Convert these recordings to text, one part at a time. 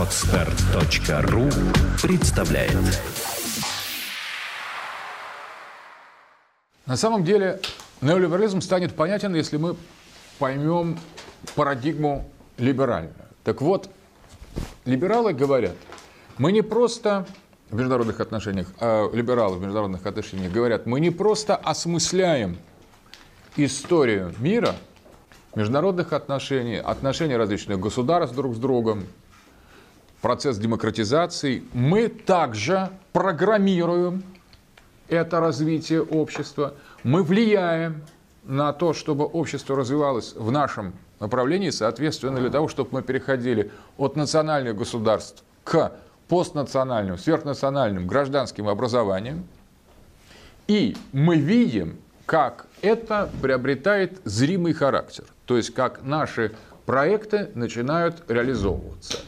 Отстар.ру представляет На самом деле неолиберализм станет понятен, если мы поймем парадигму либеральную. Так вот, либералы говорят, мы не просто в международных отношениях, а либералы в международных отношениях говорят, мы не просто осмысляем историю мира, международных отношений, отношений различных государств друг с другом, процесс демократизации, мы также программируем это развитие общества, мы влияем на то, чтобы общество развивалось в нашем направлении, соответственно, для того, чтобы мы переходили от национальных государств к постнациональным, сверхнациональным гражданским образованиям. И мы видим, как это приобретает зримый характер. То есть, как наши проекты начинают реализовываться.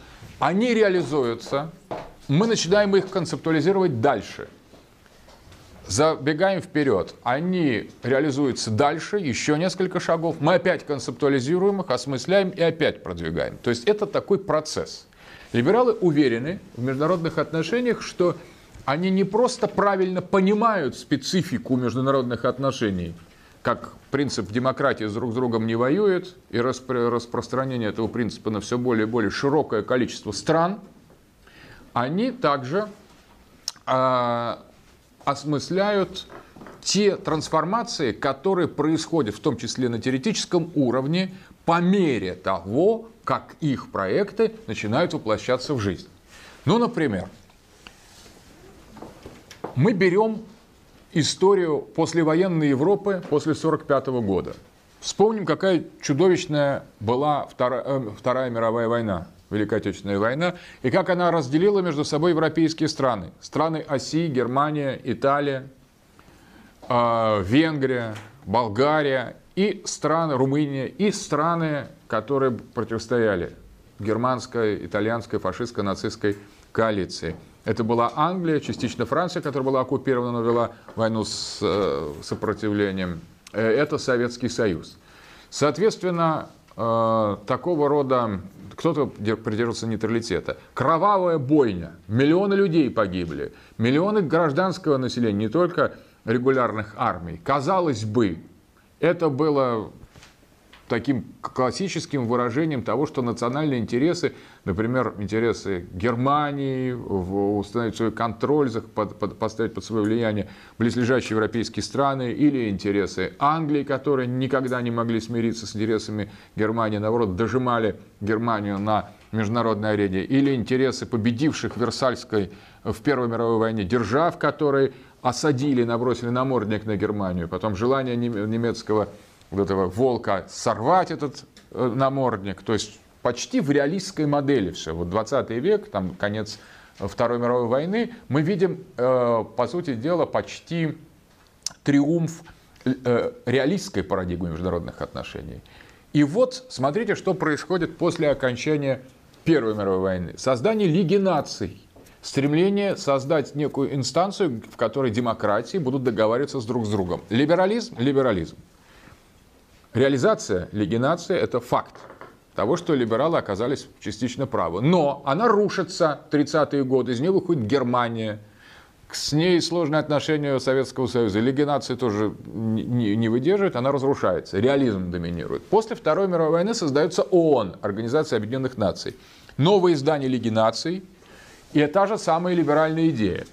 Они реализуются, мы начинаем их концептуализировать дальше. Забегаем вперед. Они реализуются дальше, еще несколько шагов. Мы опять концептуализируем их, осмысляем и опять продвигаем. То есть это такой процесс. Либералы уверены в международных отношениях, что они не просто правильно понимают специфику международных отношений, как принцип демократии с друг с другом не воюет, и распро- распространение этого принципа на все более и более широкое количество стран, они также э, осмысляют те трансформации, которые происходят, в том числе на теоретическом уровне, по мере того, как их проекты начинают воплощаться в жизнь. Ну, например, мы берем историю послевоенной Европы после 1945 года. Вспомним, какая чудовищная была Вторая, э, Вторая мировая война, Великая Отечественная война, и как она разделила между собой европейские страны. Страны оси, Германия, Италия, э, Венгрия, Болгария и страны, Румыния, и страны, которые противостояли германской, итальянской, фашистской, нацистской коалиции – это была Англия, частично Франция, которая была оккупирована, но вела войну с э, сопротивлением. Э, это Советский Союз. Соответственно, э, такого рода кто-то придерживался нейтралитета. Кровавая бойня. Миллионы людей погибли. Миллионы гражданского населения, не только регулярных армий. Казалось бы, это было таким классическим выражением того, что национальные интересы, например, интересы Германии, установить свой контроль, поставить под свое влияние близлежащие европейские страны, или интересы Англии, которые никогда не могли смириться с интересами Германии, наоборот, дожимали Германию на международной арене, или интересы победивших в Версальской в Первой мировой войне держав, которые осадили, набросили намордник на Германию, потом желание немецкого вот этого волка сорвать этот э, намордник. То есть почти в реалистской модели все. Вот 20 век, там конец Второй мировой войны, мы видим, э, по сути дела, почти триумф э, реалистской парадигмы международных отношений. И вот смотрите, что происходит после окончания Первой мировой войны. Создание Лиги наций. Стремление создать некую инстанцию, в которой демократии будут договариваться с друг с другом. Либерализм – либерализм. Реализация легинации – это факт того, что либералы оказались частично правы. Но она рушится 30-е годы, из нее выходит Германия, с ней сложные отношения Советского Союза. Легинация тоже не, не выдерживает, она разрушается. Реализм доминирует. После Второй мировой войны создается ООН, Организация Объединенных Наций. Новое издание Лиги наций и та же самая либеральная идея.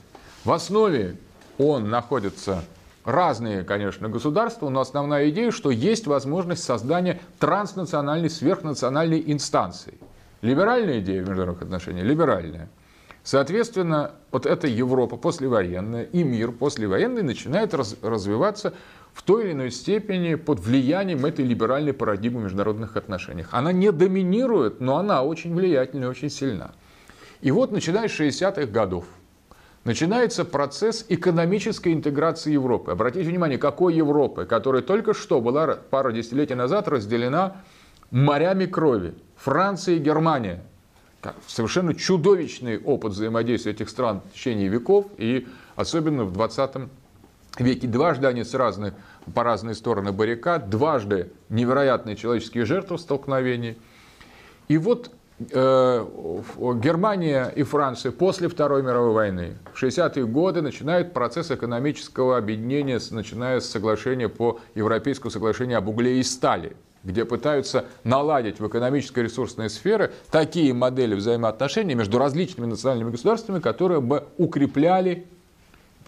В основе ООН находится разные, конечно, государства, но основная идея, что есть возможность создания транснациональной, сверхнациональной инстанции. Либеральная идея международных отношениях? Либеральная. Соответственно, вот эта Европа послевоенная и мир послевоенный начинает раз, развиваться в той или иной степени под влиянием этой либеральной парадигмы в международных отношениях. Она не доминирует, но она очень влиятельна очень сильна. И вот начиная с 60-х годов, начинается процесс экономической интеграции Европы. Обратите внимание, какой Европы, которая только что была пару десятилетий назад разделена морями крови. Франция и Германия. Совершенно чудовищный опыт взаимодействия этих стран в течение веков, и особенно в 20 веке. Дважды они с разных, по разные стороны баррикад, дважды невероятные человеческие жертвы столкновений. И вот Германия и Франция после Второй мировой войны в 60-е годы начинают процесс экономического объединения, начиная с соглашения по Европейскому соглашению об угле и стали где пытаются наладить в экономической ресурсной сфере такие модели взаимоотношений между различными национальными государствами, которые бы укрепляли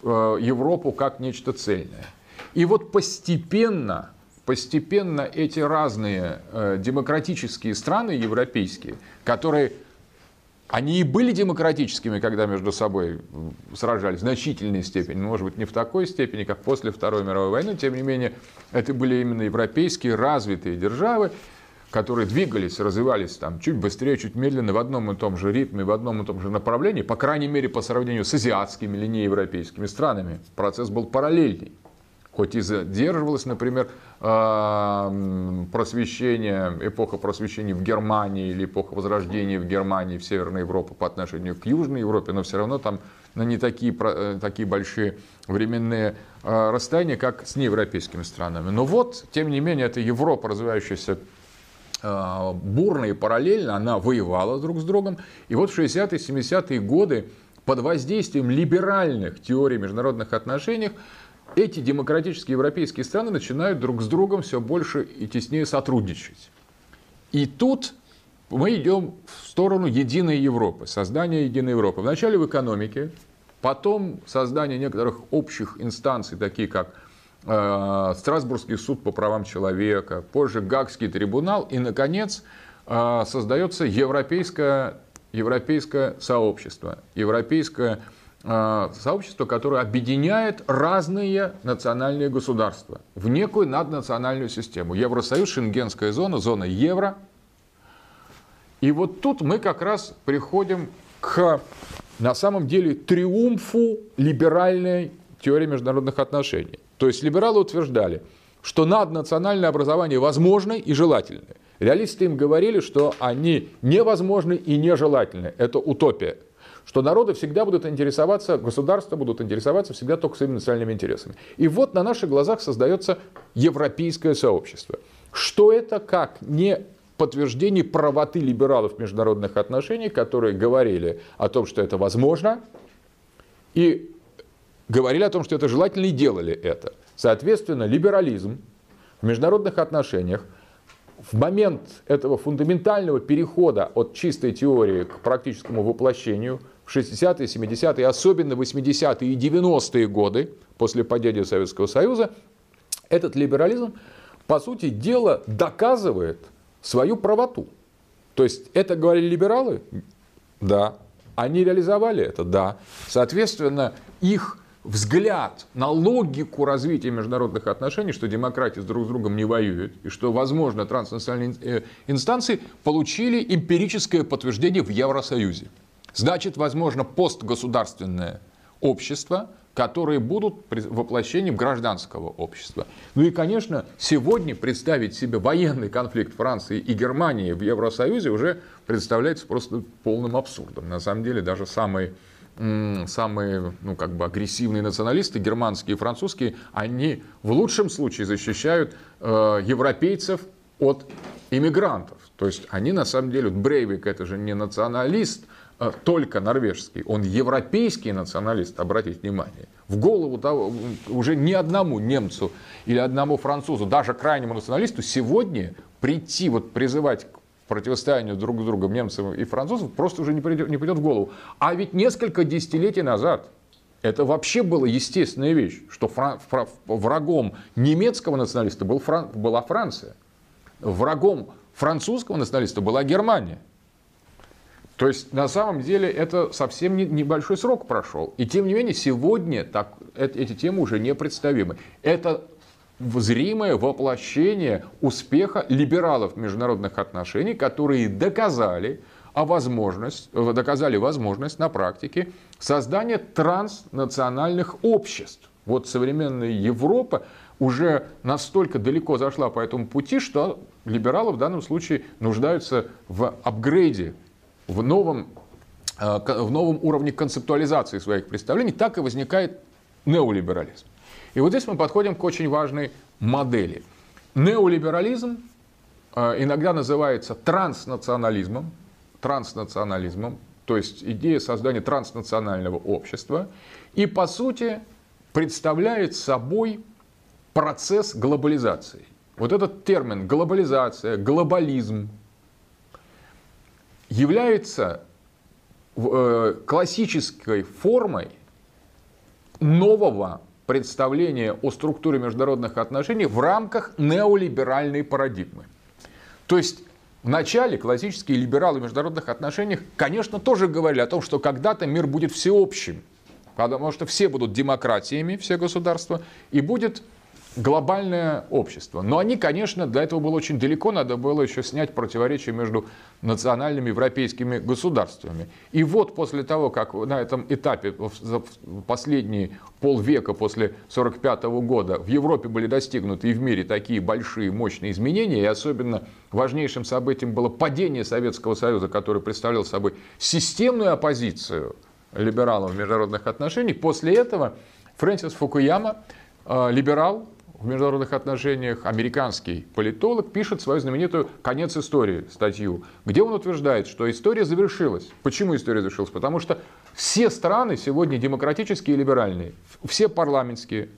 э, Европу как нечто цельное. И вот постепенно, постепенно эти разные э, демократические страны европейские, которые они и были демократическими, когда между собой сражались в значительной степени, может быть, не в такой степени, как после Второй мировой войны, тем не менее, это были именно европейские развитые державы, которые двигались, развивались там чуть быстрее, чуть медленно, в одном и том же ритме, в одном и том же направлении, по крайней мере, по сравнению с азиатскими или неевропейскими странами. Процесс был параллельный хоть и задерживалось, например, а, просвещение, эпоха просвещения в Германии или эпоха возрождения в Германии, в Северной Европе по отношению к Южной Европе, но все равно там на не такие, э, такие большие временные а, расстояния, как с неевропейскими странами. Но вот, тем не менее, эта Европа, развивающаяся а, бурно и параллельно, она воевала друг с другом. И вот в 60-е, 70-е годы под воздействием либеральных теорий международных отношений эти демократические европейские страны начинают друг с другом все больше и теснее сотрудничать. И тут мы идем в сторону единой Европы, создания единой Европы. Вначале в экономике, потом создание некоторых общих инстанций, такие как э, Страсбургский суд по правам человека, позже Гагский трибунал, и, наконец, э, создается европейское, европейское сообщество, европейское сообщество, которое объединяет разные национальные государства в некую наднациональную систему. Евросоюз, Шенгенская зона, зона евро. И вот тут мы как раз приходим к, на самом деле, триумфу либеральной теории международных отношений. То есть либералы утверждали, что наднациональное образование возможно и желательно. Реалисты им говорили, что они невозможны и нежелательны. Это утопия что народы всегда будут интересоваться, государства будут интересоваться всегда только своими национальными интересами. И вот на наших глазах создается европейское сообщество. Что это как не подтверждение правоты либералов в международных отношениях, которые говорили о том, что это возможно, и говорили о том, что это желательно, и делали это. Соответственно, либерализм в международных отношениях в момент этого фундаментального перехода от чистой теории к практическому воплощению – в 60-е, 70-е, особенно 80-е и 90-е годы после падения Советского Союза, этот либерализм, по сути дела, доказывает свою правоту. То есть это говорили либералы? Да. Они реализовали это? Да. Соответственно, их взгляд на логику развития международных отношений, что демократии друг с другом не воюют, и что, возможно, транснациональные э, инстанции получили эмпирическое подтверждение в Евросоюзе. Значит, возможно, постгосударственное общество, которые будут воплощением гражданского общества. Ну и, конечно, сегодня представить себе военный конфликт Франции и Германии в Евросоюзе уже представляется просто полным абсурдом. На самом деле, даже самые самые ну, как бы агрессивные националисты, германские и французские, они в лучшем случае защищают э, европейцев от иммигрантов. То есть они на самом деле, Брейвик это же не националист, Э, только норвежский, он европейский националист, обратите внимание. В голову того, уже ни одному немцу или одному французу, даже крайнему националисту сегодня прийти, вот призывать к противостоянию друг с другом немцев и французов просто уже не придет, не придет в голову. А ведь несколько десятилетий назад это вообще была естественная вещь, что фран, фра, врагом немецкого националиста был Фран, была Франция. Врагом французского националиста была Германия. То есть на самом деле это совсем не, небольшой срок прошел. И тем не менее сегодня так, эти темы уже непредставимы. Это зримое воплощение успеха либералов международных отношений, которые доказали, а возможность, доказали возможность на практике создания транснациональных обществ. Вот современная Европа уже настолько далеко зашла по этому пути, что либералы в данном случае нуждаются в апгрейде в новом, э, в новом уровне концептуализации своих представлений, так и возникает неолиберализм. И вот здесь мы подходим к очень важной модели. Неолиберализм э, иногда называется транснационализмом, транснационализмом, то есть идея создания транснационального общества, и по сути представляет собой процесс глобализации. Вот этот термин глобализация, глобализм является э, классической формой нового представления о структуре международных отношений в рамках неолиберальной парадигмы. То есть в начале классические либералы в международных отношениях, конечно, тоже говорили о том, что когда-то мир будет всеобщим, потому что все будут демократиями, все государства, и будет глобальное общество. Но они, конечно, для этого было очень далеко, надо было еще снять противоречия между национальными европейскими государствами. И вот после того, как на этом этапе, за последние полвека после 1945 года в Европе были достигнуты и в мире такие большие, мощные изменения, и особенно важнейшим событием было падение Советского Союза, который представлял собой системную оппозицию либералам в международных отношениях, после этого Фрэнсис Фукуяма, э, либерал, в международных отношениях американский политолог пишет свою знаменитую «Конец истории» статью, где он утверждает, что история завершилась. Почему история завершилась? Потому что все страны сегодня демократические и либеральные, все парламентские,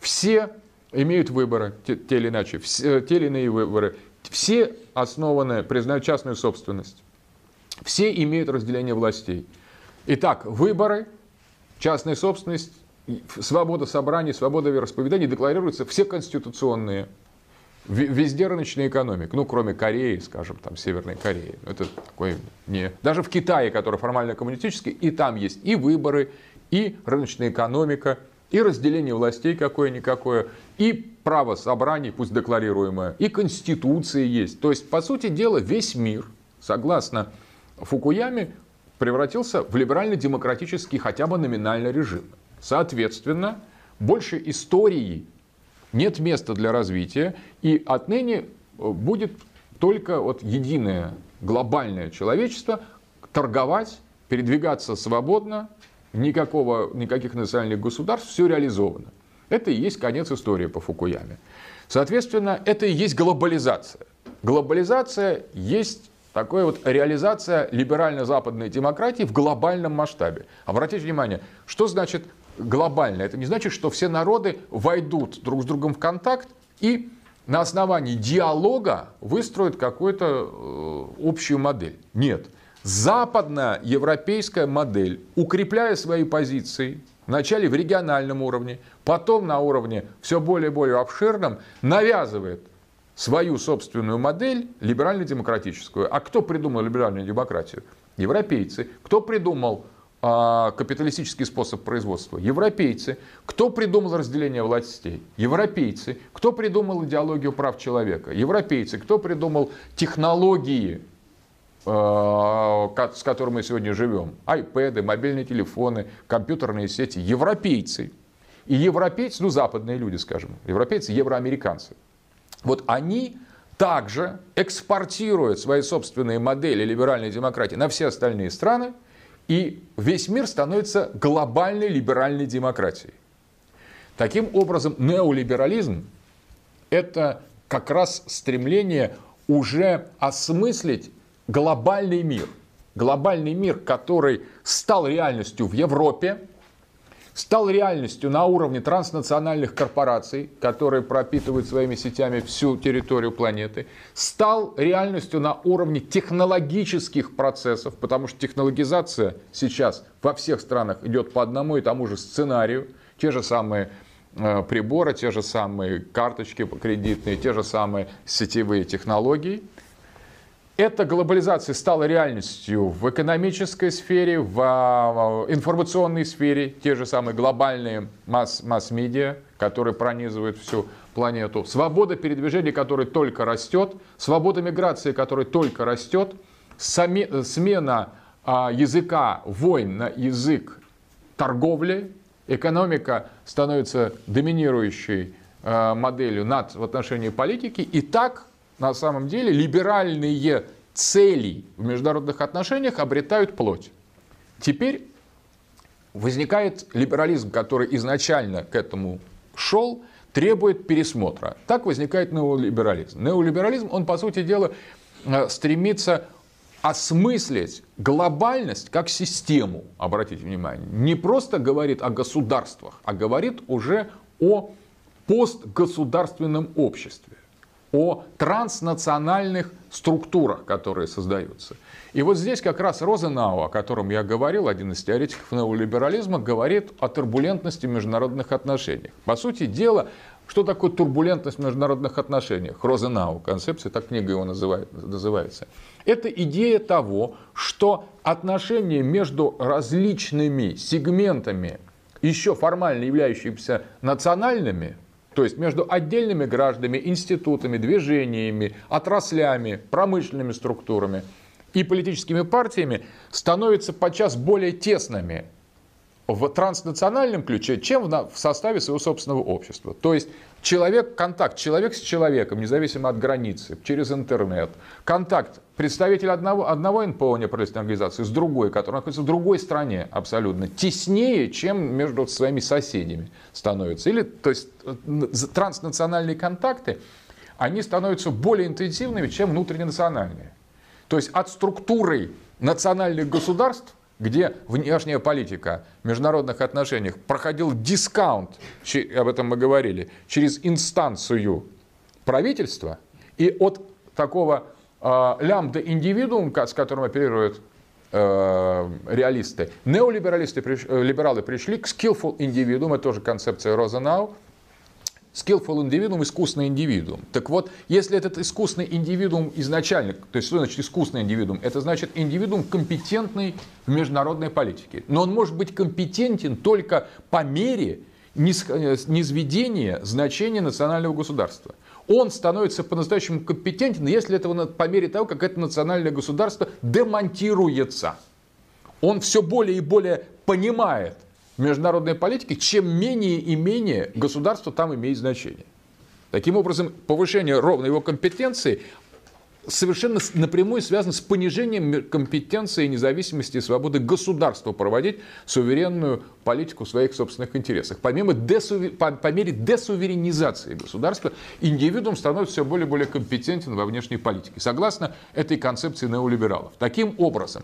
все имеют выборы, те, те или иначе, все, те или иные выборы, все основаны, признают частную собственность, все имеют разделение властей. Итак, выборы, частная собственность, свобода собраний, свобода вероисповеданий декларируются все конституционные. Везде рыночная экономика, ну, кроме Кореи, скажем, там, Северной Кореи. Это такой не... Даже в Китае, который формально коммунистический, и там есть и выборы, и рыночная экономика, и разделение властей какое-никакое, и право собраний, пусть декларируемое, и конституция есть. То есть, по сути дела, весь мир, согласно Фукуяме, превратился в либерально-демократический хотя бы номинальный режим. Соответственно, больше истории нет места для развития, и отныне э, будет только вот единое глобальное человечество торговать, передвигаться свободно, никакого, никаких национальных государств, все реализовано. Это и есть конец истории по Фукуяме. Соответственно, это и есть глобализация. Глобализация есть такая вот реализация либерально-западной демократии в глобальном масштабе. Обратите внимание, что значит глобально. Это не значит, что все народы войдут друг с другом в контакт и на основании диалога выстроят какую-то э, общую модель. Нет. Западная европейская модель, укрепляя свои позиции, вначале в региональном уровне, потом на уровне все более и более обширном, навязывает свою собственную модель либерально-демократическую. А кто придумал либеральную демократию? Европейцы. Кто придумал капиталистический способ производства? Европейцы. Кто придумал разделение властей? Европейцы. Кто придумал идеологию прав человека? Европейцы. Кто придумал технологии, а, с которыми мы сегодня живем? Айпэды, мобильные телефоны, компьютерные сети. Европейцы. И европейцы, ну западные люди, скажем, европейцы, евроамериканцы. Вот они также экспортируют свои собственные модели либеральной демократии на все остальные страны – и весь мир становится глобальной либеральной демократией. Таким образом, неолиберализм – это как раз стремление уже осмыслить глобальный мир. Глобальный мир, который стал реальностью в Европе, стал реальностью на уровне транснациональных корпораций, которые пропитывают своими сетями всю территорию планеты, стал реальностью на уровне технологических процессов, потому что технологизация сейчас во всех странах идет по одному и тому же сценарию, те же самые э, приборы, те же самые карточки кредитные, те же самые сетевые технологии – эта глобализация стала реальностью в экономической сфере, в а, информационной сфере, те же самые глобальные масс- масс-медиа, которые пронизывают всю планету. Свобода передвижения, которая только растет, свобода миграции, которая только растет, сами, смена а, языка войн на язык торговли, экономика становится доминирующей а, моделью над, в отношении политики, и так на самом деле либеральные цели в международных отношениях обретают плоть. Теперь возникает либерализм, который изначально к этому шел, требует пересмотра. Так возникает неолиберализм. Неолиберализм, он, по сути дела, э, стремится осмыслить глобальность как систему, обратите внимание, не просто говорит о государствах, а говорит уже о постгосударственном обществе, о транснациональных структурах, которые создаются. И вот здесь как раз Розенау, о котором я говорил, один из теоретиков неолиберализма, говорит о турбулентности международных отношений. По сути дела, что такое турбулентность в международных отношениях? Розенау, концепция, так книга его называет, называется. Это идея того, что отношения между различными сегментами, еще формально являющимися национальными, то есть между отдельными гражданами, институтами, движениями, отраслями, промышленными структурами и политическими партиями, становятся подчас более тесными в транснациональном ключе, чем в составе своего собственного общества. То есть человек, контакт, человек с человеком, независимо от границы, через интернет, контакт представитель одного, одного НПО неправительственной организации с другой, которая находится в другой стране абсолютно, теснее, чем между своими соседями становится. Или, то есть, транснациональные контакты, они становятся более интенсивными, чем внутренненациональные. То есть от структуры национальных государств где внешняя политика в международных отношениях проходил дискаунт, об этом мы говорили, через инстанцию правительства, и от такого э, лямбда индивидуум, с которым оперируют э, реалисты, неолибералисты, э, либералы пришли к skillful индивидуум, это тоже концепция Розенау, Skillful индивидуум – искусный индивидуум. Так вот, если этот искусный индивидуум изначально, то есть что значит искусный индивидуум? Это значит индивидуум компетентный в международной политике. Но он может быть компетентен только по мере низведения значения национального государства. Он становится по-настоящему компетентен, если этого по мере того, как это национальное государство демонтируется. Он все более и более понимает, международной политики, чем менее и менее государство там имеет значение. Таким образом, повышение ровно его компетенции совершенно напрямую связано с понижением компетенции, независимости и свободы государства проводить суверенную политику в своих собственных интересах. Помимо десувер... по, по мере десуверенизации государства, индивидуум становится все более и более компетентен во внешней политике, согласно этой концепции неолибералов. Таким образом,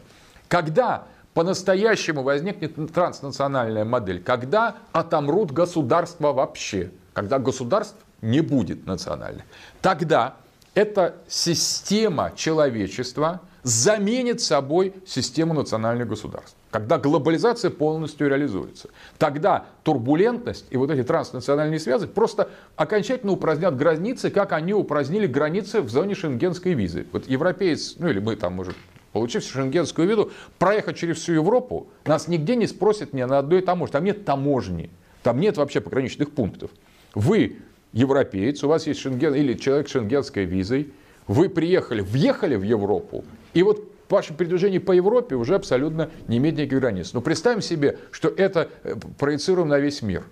когда по-настоящему возникнет транснациональная модель, когда отомрут государства вообще, когда государств не будет национальных. Тогда эта система человечества заменит собой систему национальных государств. Когда глобализация полностью реализуется. Тогда турбулентность и вот эти транснациональные связи просто окончательно упразднят границы, как они упразднили границы в зоне шенгенской визы. Вот европеец, ну или мы там, может, получив шенгенскую визу, проехать через всю Европу, нас нигде не спросят ни на одной таможне. Там нет таможни, там нет вообще пограничных пунктов. Вы европеец, у вас есть шенген или человек с шенгенской визой, вы приехали, въехали в Европу, и вот ваше передвижение по Европе уже абсолютно не имеет никаких границ. Но представим себе, что это э, проецируем на весь мир.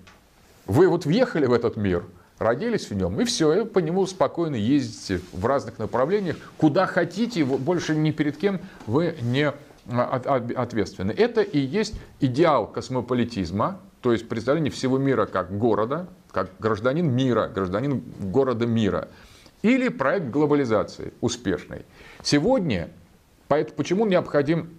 Вы вот въехали в этот мир – родились в нем, и все, и по нему спокойно ездите в разных направлениях, куда хотите, больше ни перед кем вы не а, ответственны. Это и есть идеал космополитизма, то есть представление всего мира как города, как гражданин мира, гражданин города мира. Или проект глобализации успешный. Сегодня, поэтому почему необходим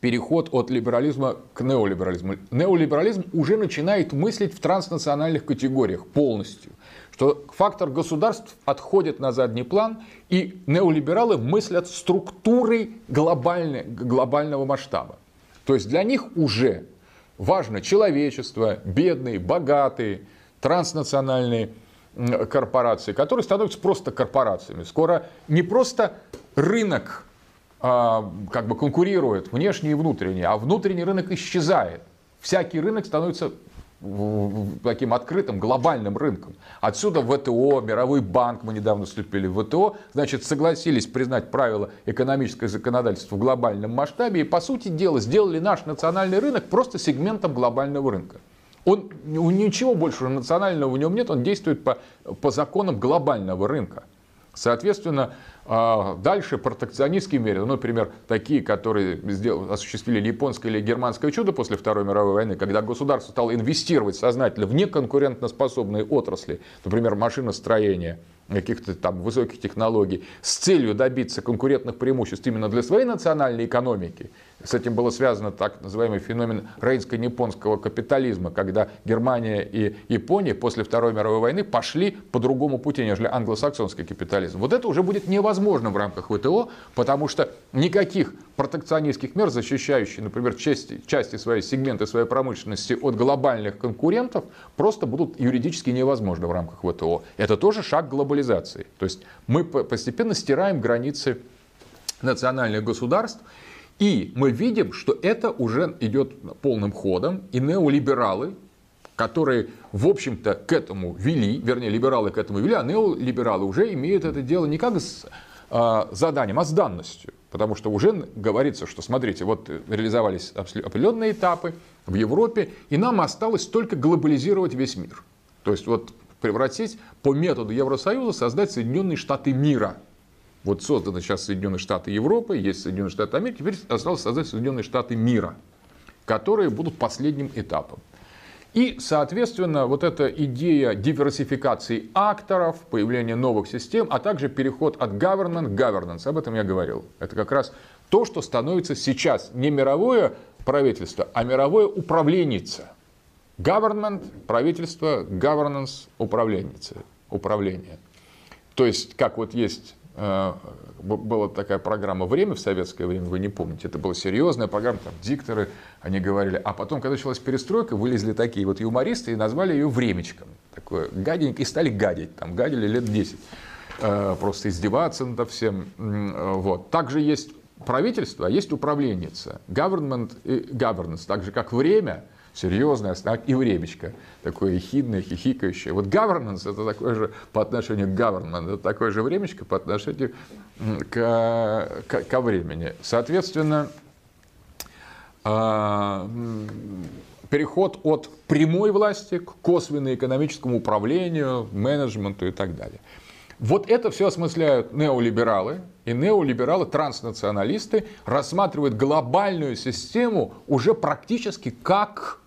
переход от либерализма к неолиберализму. Неолиберализм уже начинает мыслить в транснациональных категориях полностью. Что фактор государств отходит на задний план, и неолибералы мыслят структурой глобальной, глобального масштаба. То есть для них уже важно человечество, бедные, богатые, транснациональные корпорации, которые становятся просто корпорациями. Скоро не просто рынок а, как бы конкурирует, внешний и внутренний, а внутренний рынок исчезает. Всякий рынок становится таким открытым глобальным рынком. Отсюда ВТО, Мировой банк, мы недавно вступили в ВТО, значит, согласились признать правила экономического законодательства в глобальном масштабе и, по сути дела, сделали наш национальный рынок просто сегментом глобального рынка. Он, ничего больше национального в нем нет, он действует по, по законам глобального рынка. Соответственно, А дальше протекционистские меры, ну, например, такие, которые сделали, осуществили японское или германское чудо после Второй мировой войны, когда государство стало инвестировать сознательно в неконкурентоспособные отрасли, например, машиностроение, каких-то там высоких технологий, с целью добиться конкурентных преимуществ именно для своей национальной экономики, с этим было связано так называемый феномен рейнско-японского капитализма, когда Германия и Япония после Второй мировой войны пошли по другому пути, нежели англосаксонский капитализм. Вот это уже будет невозможно в рамках ВТО, потому что никаких протекционистских мер, защищающих, например, части, части своей сегменты своей промышленности от глобальных конкурентов, просто будут юридически невозможны в рамках ВТО. Это тоже шаг глобализации. То есть мы постепенно стираем границы национальных государств и мы видим, что это уже идет полным ходом, и неолибералы, которые, в общем-то, к этому вели, вернее, либералы к этому вели, а неолибералы уже имеют это дело не как с э, заданием, а с данностью. Потому что уже говорится, что, смотрите, вот реализовались определенные этапы в Европе, и нам осталось только глобализировать весь мир. То есть вот превратить по методу Евросоюза, создать Соединенные Штаты мира – вот созданы сейчас Соединенные Штаты Европы, есть Соединенные Штаты Америки, теперь осталось создать Соединенные Штаты мира, которые будут последним этапом. И, соответственно, вот эта идея диверсификации акторов, появления новых систем, а также переход от government к governance, об этом я говорил. Это как раз то, что становится сейчас не мировое правительство, а мировое управленница. Government, правительство, governance, управленница, управление. То есть, как вот есть была такая программа «Время» в советское время, вы не помните, это была серьезная программа, там дикторы, они говорили, а потом, когда началась перестройка, вылезли такие вот юмористы и назвали ее «Времечком», такое гаденькое, и стали гадить, там гадили лет 10, э, просто издеваться над всем, э, вот. Также есть правительство, а есть управленница, government и governance, так же как время – серьезное, и времечко такое ехидное, хихикающее. Вот governance это такое же по отношению к government, это такое же времечко по отношению к, к, ко времени. Соответственно, а, переход от прямой власти к косвенному экономическому управлению, менеджменту и так далее. Вот это все осмысляют неолибералы, и неолибералы, транснационалисты рассматривают глобальную систему уже практически как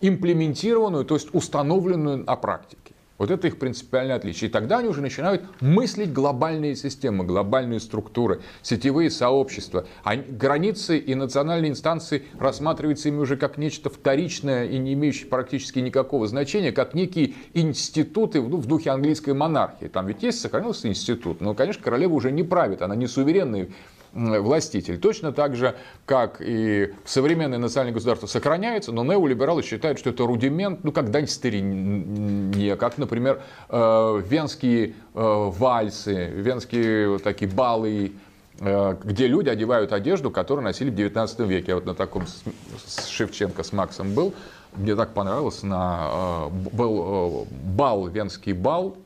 имплементированную, то есть установленную на практике. Вот это их принципиальное отличие. И тогда они уже начинают мыслить глобальные системы, глобальные структуры, сетевые сообщества. А границы и национальные инстанции рассматриваются ими уже как нечто вторичное и не имеющее практически никакого значения, как некие институты ну, в духе английской монархии. Там ведь есть, сохранился институт, но, конечно, королева уже не правит, она не суверенный властитель. Точно так же, как и современное национальное государство сохраняется, но неолибералы считают, что это рудимент, ну, как дань старине, как, например, э, венские э, вальсы, венские такие балы, э, где люди одевают одежду, которую носили в 19 веке. Я вот на таком с Шевченко с Максом был, мне так понравилось, на, был бал, венский бал,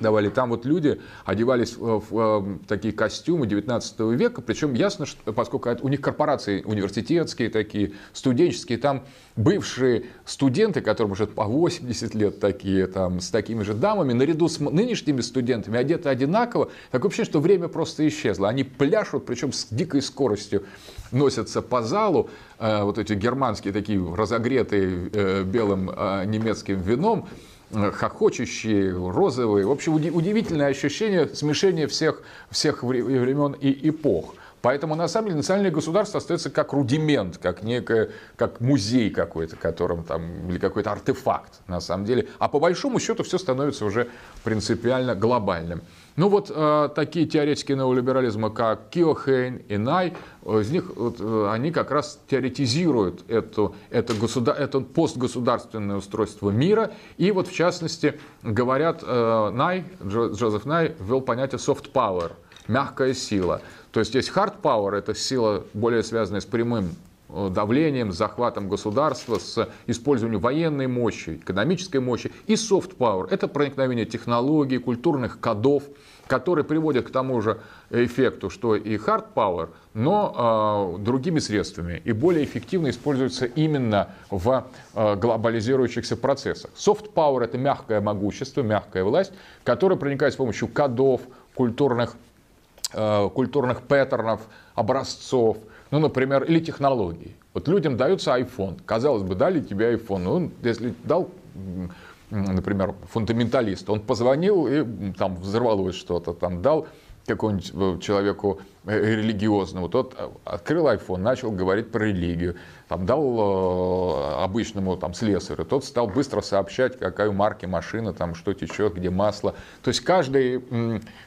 давали. Там вот люди одевались в, в такие костюмы 19 века, причем ясно, что, поскольку у них корпорации университетские такие, студенческие, там бывшие студенты, которым уже по 80 лет такие, там, с такими же дамами, наряду с нынешними студентами одеты одинаково, такое ощущение, что время просто исчезло. Они пляшут, причем с дикой скоростью носятся по залу, э, вот эти германские такие разогретые э, белым э, немецким вином, Э, хохочущие, розовые. В общем, удивительное ощущение смешения всех, всех времен и эпох. Поэтому, на самом деле, национальное государство остается как рудимент, как некое, как музей какой-то, которым там, или какой-то артефакт, на самом деле. А по большому счету все становится уже принципиально глобальным. Ну вот э, такие теоретики неолиберализма, как Киохейн и Най, из них вот, э, они как раз теоретизируют это, это, государ, это постгосударственное устройство мира. И вот в частности говорят, э, Най, Джозеф Най ввел понятие soft power, мягкая сила. То есть есть hard power, это сила более связанная с прямым Э, давлением, захватом государства, с использованием военной мощи, экономической мощи. И soft power – это проникновение технологий, культурных кодов, которые приводят к тому же эффекту, что и hard power, но э, другими средствами и более эффективно используются именно в э, глобализирующихся процессах. Soft power – это мягкое могущество, мягкая власть, которая проникает с помощью кодов, культурных э, культурных паттернов, образцов, ну, например, или технологий. Вот людям дается iPhone. Казалось бы, дали тебе iPhone. Ну, если дал например, фундаменталист, он позвонил и там взорвалось что-то, там дал какому-нибудь э, человеку э, религиозному, тот открыл iPhone, начал говорить про религию там, дал э, обычному там, слесарю, тот стал быстро сообщать, какая марки машина, там, что течет, где масло. То есть каждый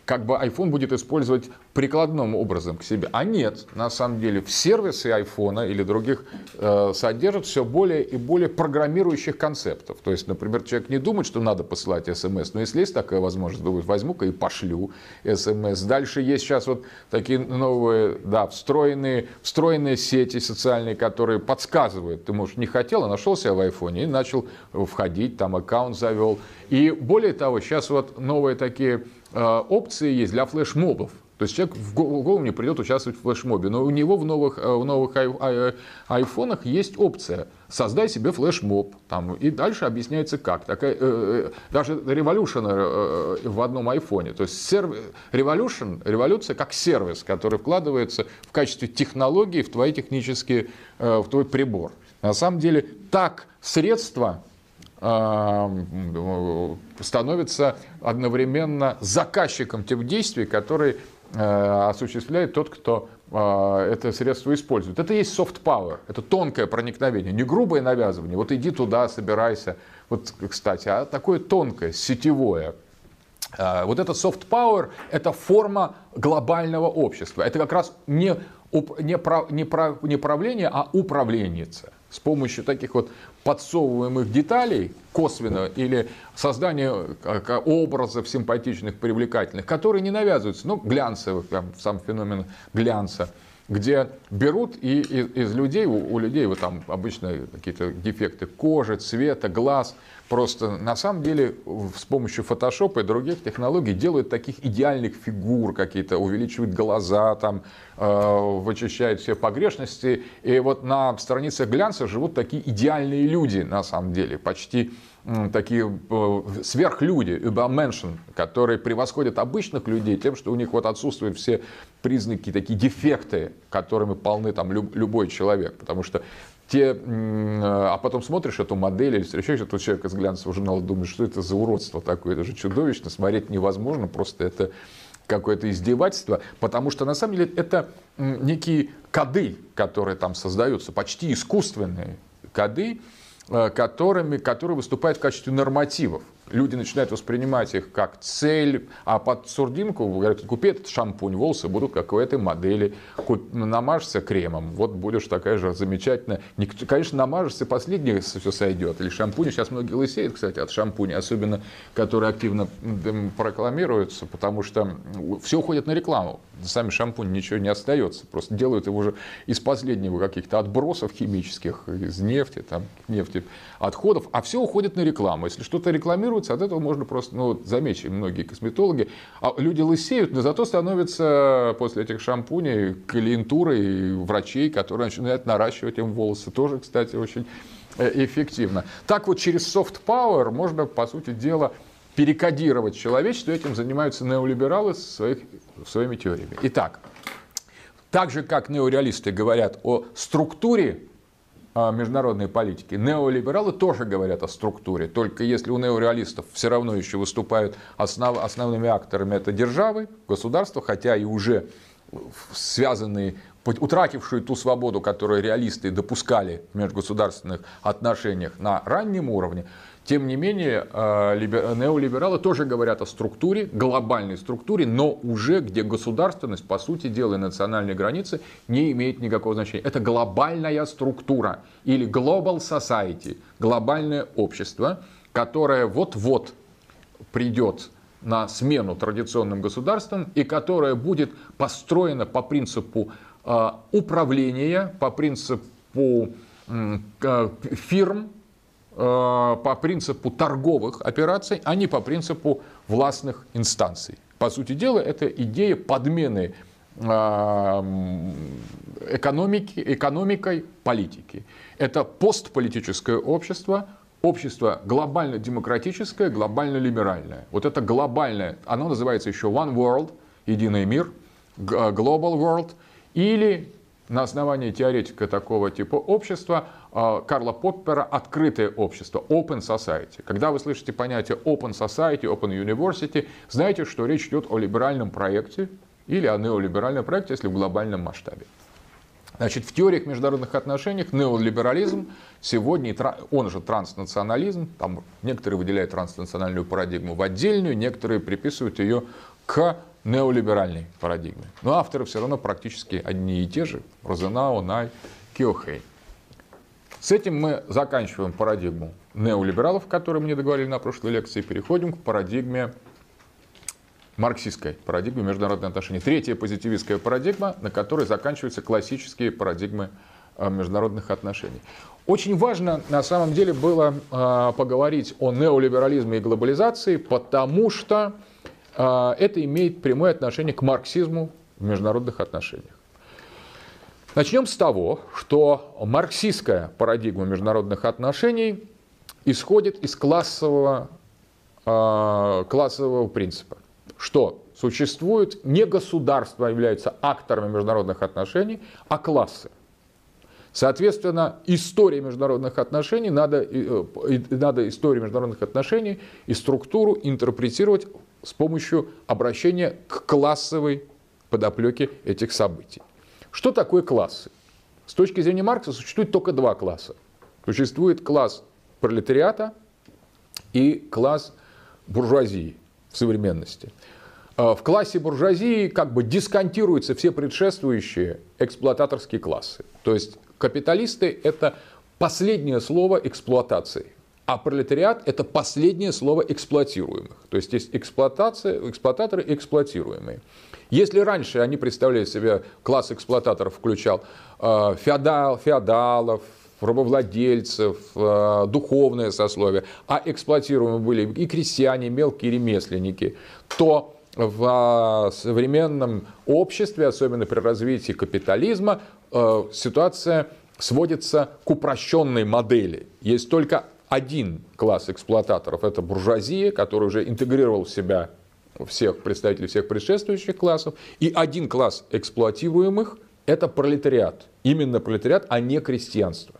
как бы iPhone будет использовать прикладным образом к себе. А нет, на самом деле, в сервисы iPhone или других э, содержат все более и более программирующих концептов. То есть, например, человек не думает, что надо посылать смс, но если есть такая возможность, думает, возьму-ка и пошлю смс. Дальше есть сейчас вот такие новые, да, встроенные, встроенные сети социальные, которые подсказывает. Ты, может, не хотел, а нашел себя в айфоне и начал входить, там аккаунт завел. И более того, сейчас вот новые такие э, опции есть для флешмобов. То есть человек в голову не придет участвовать в флешмобе, но у него в новых, э, в новых ай, ай, айфонах есть опция «создай себе флешмоб». Там, и дальше объясняется как. Такая, э, э даже Revolution э, в одном айфоне. То есть. Revolution, революция как сервис, который вкладывается в качестве технологии в твои технические, э, в твой прибор. На самом деле так средства становится одновременно заказчиком тех действий, которые Э, осуществляет тот, кто э, это средство использует. Это есть soft power, это тонкое проникновение, не грубое навязывание. Вот иди туда, собирайся. Вот, кстати, а такое тонкое, сетевое. Э, вот это soft power – это форма глобального общества. Это как раз не, не, не, не правление, а управленница с помощью таких вот подсовываемых деталей косвенно или создания э, образов симпатичных, привлекательных, которые не навязываются, ну, глянцевых, там, сам феномен глянца, где берут и из людей, у, у людей вот там обычно какие-то дефекты кожи, цвета, глаз, просто на самом деле с помощью фотошопа и других технологий делают таких идеальных фигур какие-то, увеличивают глаза, там, э, вычищают все погрешности. И вот на страницах глянца живут такие идеальные люди на самом деле, почти такие э, сверхлюди, übermenschen, которые превосходят обычных людей тем, что у них вот отсутствуют все признаки, такие дефекты, которыми полны там любой человек. Потому что те, а потом смотришь эту модель или встречаешь этого человека с глянцевого журнала, думаешь, что это за уродство такое, это же чудовищно, смотреть невозможно, просто это какое-то издевательство, потому что на самом деле это некие коды, которые там создаются, почти искусственные коды, Э, которыми, которые выступают в качестве нормативов. Люди начинают воспринимать их как цель, а под сурдинку говорят, купи этот шампунь, волосы будут как у этой модели, намажешься кремом, вот будешь такая же замечательная. Конечно, намажешься, последнее все сойдет. Или шампунь, сейчас многие лысеют, кстати, от шампуня, особенно которые активно прокламируются, потому что все уходит на рекламу сами шампунь ничего не остается. Просто делают его уже из последнего каких-то отбросов химических, из нефти, там, нефти, отходов, а все уходит на рекламу. Если что-то рекламируется, от этого можно просто, ну, заметить, многие косметологи, а люди лысеют, но зато становятся после этих шампуней клиентурой врачей, которые начинают наращивать им волосы. Тоже, кстати, очень э, эффективно. Так вот, через soft power можно, по сути дела, перекодировать человечество. Этим занимаются неолибералы своих, своими теориями. Итак, так же, как неореалисты говорят о структуре международной политики, неолибералы тоже говорят о структуре. Только если у неореалистов все равно еще выступают основ, основными акторами это державы, государства, хотя и уже связанные утратившие ту свободу, которую реалисты допускали в межгосударственных отношениях на раннем уровне, тем не менее, э, неолибералы тоже говорят о структуре, глобальной структуре, но уже где государственность, по сути дела, и национальные границы не имеет никакого значения. Это глобальная структура или global society, глобальное общество, которое вот-вот придет на смену традиционным государствам и которое будет построено по принципу э, управления, по принципу фирм, по принципу торговых операций, а не по принципу властных инстанций. По сути дела, это идея подмены э, экономики, экономикой политики. Это постполитическое общество, общество глобально-демократическое, глобально-либеральное. Вот это глобальное, оно называется еще One World, единый мир, Global World, или на основании теоретика такого типа общества Карла Поппера «Открытое общество», Open Society. Когда вы слышите понятие Open Society, Open University, знаете, что речь идет о либеральном проекте или о неолиберальном проекте, если в глобальном масштабе. Значит, в теориях международных отношений неолиберализм сегодня, он же транснационализм, там некоторые выделяют транснациональную парадигму в отдельную, некоторые приписывают ее к неолиберальной парадигме. Но авторы все равно практически одни и те же. Розенау, Най, Киохей. С этим мы заканчиваем парадигму неолибералов, которые мы не договорили на прошлой лекции, и переходим к парадигме марксистской парадигме международных отношений. Третья позитивистская парадигма, на которой заканчиваются классические парадигмы э, международных отношений. Очень важно на самом деле было э, поговорить о неолиберализме и глобализации, потому что э, это имеет прямое отношение к марксизму в международных отношениях. Начнем с того, что марксистская парадигма международных отношений исходит из классового, классового принципа что существует не государство является акторами международных отношений, а классы. Соответственно, история международных отношений, надо, э, надо историю международных отношений и структуру интерпретировать с помощью обращения к классовой подоплеке этих событий. Что такое классы? С точки зрения Маркса существует только два класса. Существует класс пролетариата и класс буржуазии в современности. Э, в классе буржуазии как бы дисконтируются все предшествующие эксплуататорские классы. То есть капиталисты – это последнее слово эксплуатации, а пролетариат – это последнее слово эксплуатируемых. То есть есть эксплуатация, эксплуататоры и эксплуатируемые. Если раньше они представляли себе класс эксплуататоров, включал э, феодал, феодалов, рабовладельцев, э, духовное сословие, а эксплуатируемые были и крестьяне, и мелкие ремесленники, то в а, современном обществе, особенно при развитии капитализма, э, ситуация сводится к упрощенной модели. Есть только один класс эксплуататоров, это буржуазия, который уже интегрировал в себя всех представителей всех предшествующих классов, и один класс эксплуатируемых – это пролетариат. Именно пролетариат, а не крестьянство.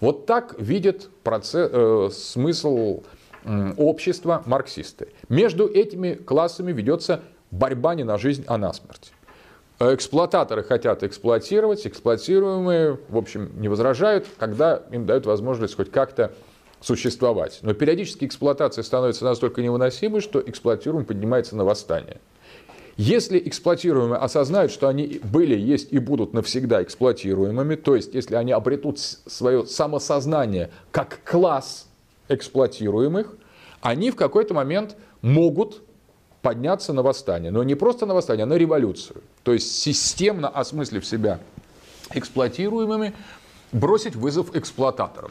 Вот так видит процесс, э, смысл общества марксисты. Между этими классами ведется борьба не на жизнь, а на смерть. Эксплуататоры хотят эксплуатировать, эксплуатируемые, в общем, не возражают, когда им дают возможность хоть как-то существовать. Но периодически эксплуатация становится настолько невыносимой, что эксплуатируемый поднимается на восстание. Если эксплуатируемые осознают, что они были, есть и будут навсегда эксплуатируемыми, то есть если они обретут свое самосознание как класс эксплуатируемых, они в какой-то момент могут подняться на восстание. Но не просто на восстание, а на революцию. То есть системно осмыслив себя эксплуатируемыми, бросить вызов эксплуататорам.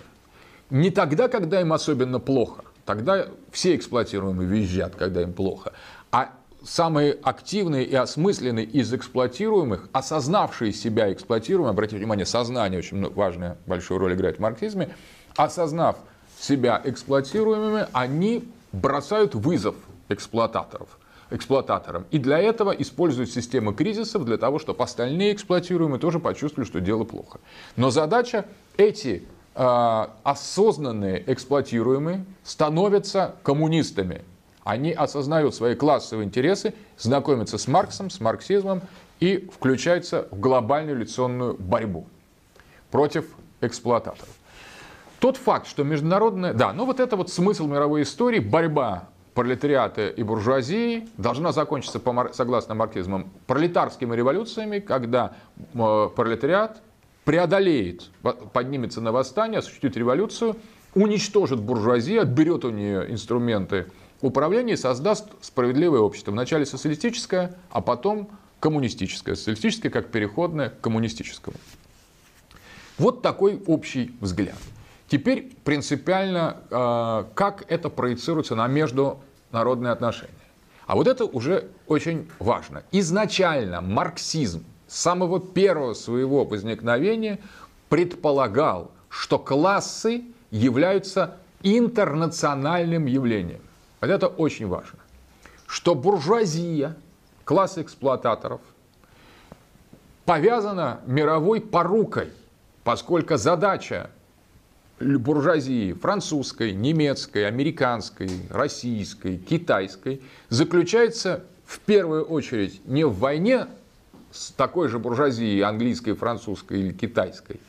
Не тогда, когда им особенно плохо. Тогда все эксплуатируемые визжат, когда им плохо. А самые активные и осмысленные из эксплуатируемых, осознавшие себя эксплуатируемыми, обратите внимание, сознание очень важную большую роль играет в марксизме, осознав себя эксплуатируемыми, они бросают вызов эксплуататоров эксплуататорам. И для этого используют системы кризисов для того, чтобы остальные эксплуатируемые тоже почувствовали, что дело плохо. Но задача эти осознанные эксплуатируемые становятся коммунистами. Они осознают свои классовые интересы, знакомятся с Марксом, с марксизмом и включаются в глобальную революционную борьбу против эксплуататоров. Тот факт, что международная... Да, ну вот это вот смысл мировой истории, борьба пролетариата и буржуазии должна закончиться, согласно марксизмам, пролетарскими революциями, когда э, пролетариат преодолеет, поднимется на восстание, осуществит революцию, уничтожит буржуазию, отберет у нее инструменты управления и создаст справедливое общество. Вначале социалистическое, а потом коммунистическое. Социалистическое как переходное к коммунистическому. Вот такой общий взгляд. Теперь принципиально, э, как это проецируется на международные отношения. А вот это уже очень важно. Изначально марксизм с самого первого своего возникновения предполагал, что классы являются интернациональным явлением. Вот это очень важно. Что буржуазия, класс эксплуататоров, повязана мировой порукой, поскольку задача буржуазии французской, немецкой, американской, российской, китайской заключается в первую очередь не в войне с такой же буржуазией английской, французской или китайской,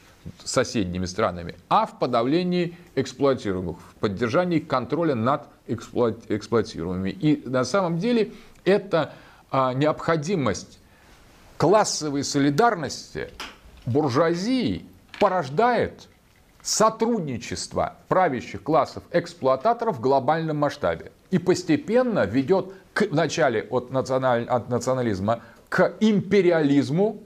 соседними странами, а в подавлении эксплуатируемых, в поддержании контроля над эксплуатируемыми. И на самом деле это а, необходимость классовой солидарности буржуазии порождает сотрудничество правящих классов эксплуататоров в глобальном масштабе и постепенно ведет к начале от, националь, от национализма к империализму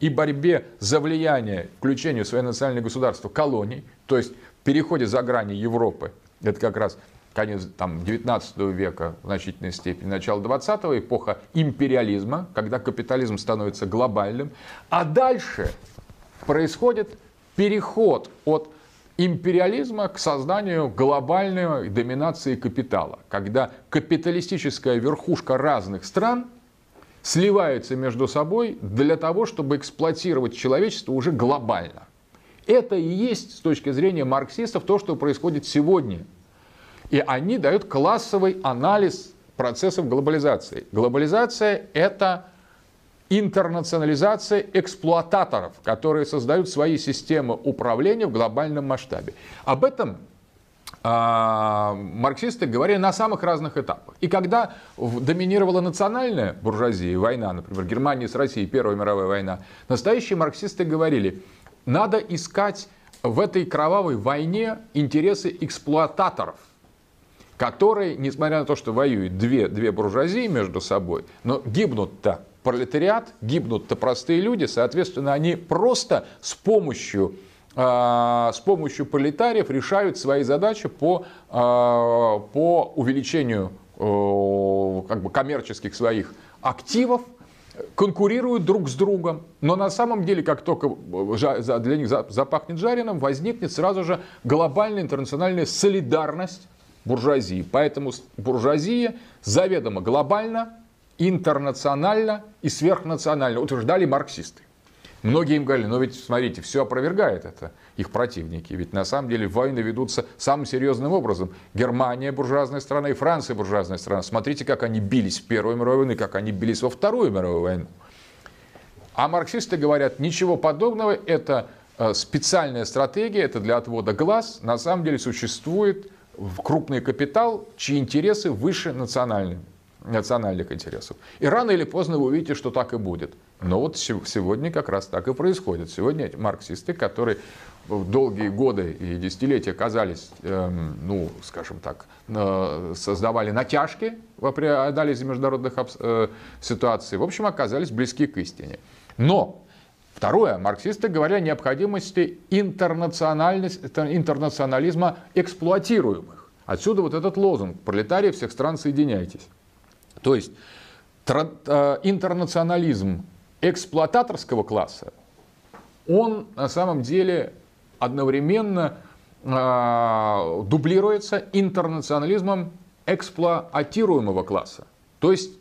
и борьбе за влияние, включению в свое национальное государство колоний, то есть переходе за грани Европы, это как раз конец там, 19 века в значительной степени, начало 20 эпоха империализма, когда капитализм становится глобальным, а дальше происходит переход от империализма к созданию глобальной доминации капитала, когда капиталистическая верхушка разных стран сливается между собой для того, чтобы эксплуатировать человечество уже глобально. Это и есть с точки зрения марксистов то, что происходит сегодня. И они дают классовый анализ процессов глобализации. Глобализация – это интернационализация эксплуататоров, которые создают свои системы управления в глобальном масштабе. Об этом марксисты говорили на самых разных этапах. И когда доминировала национальная буржуазия, война, например, Германия с Россией, Первая мировая война, настоящие марксисты говорили, надо искать в этой кровавой войне интересы эксплуататоров, которые, несмотря на то, что воюют две, две буржуазии между собой, но гибнут-то пролетариат, гибнут-то простые люди, соответственно, они просто с помощью а, с помощью пролетариев решают свои задачи по, а, по увеличению как бы, коммерческих своих активов, конкурируют друг с другом. Но на самом деле, как только для них запахнет жареным, возникнет сразу же глобальная интернациональная солидарность буржуазии. Поэтому буржуазия заведомо глобально интернационально и сверхнационально, утверждали марксисты. Многие им говорили, но ведь, смотрите, все опровергает это их противники. Ведь на самом деле войны ведутся самым серьезным образом. Германия буржуазная страна и Франция буржуазная страна. Смотрите, как они бились в Первую мировую войну, как они бились во Вторую мировую войну. А марксисты говорят, ничего подобного, это э, специальная стратегия, это для отвода глаз. На самом деле существует крупный капитал, чьи интересы выше национальных национальных интересов. И рано или поздно вы увидите, что так и будет. Но вот сегодня как раз так и происходит. Сегодня марксисты, которые долгие годы и десятилетия оказались, эм, ну, скажем так, э, создавали натяжки в анализе международных э, ситуаций, в общем, оказались близки к истине. Но Второе. Марксисты говорят о необходимости интернационализма эксплуатируемых. Отсюда вот этот лозунг «Пролетарии всех стран, соединяйтесь». То есть э, интернационализм эксплуататорского класса, он на самом деле одновременно э, дублируется интернационализмом эксплуатируемого класса, то есть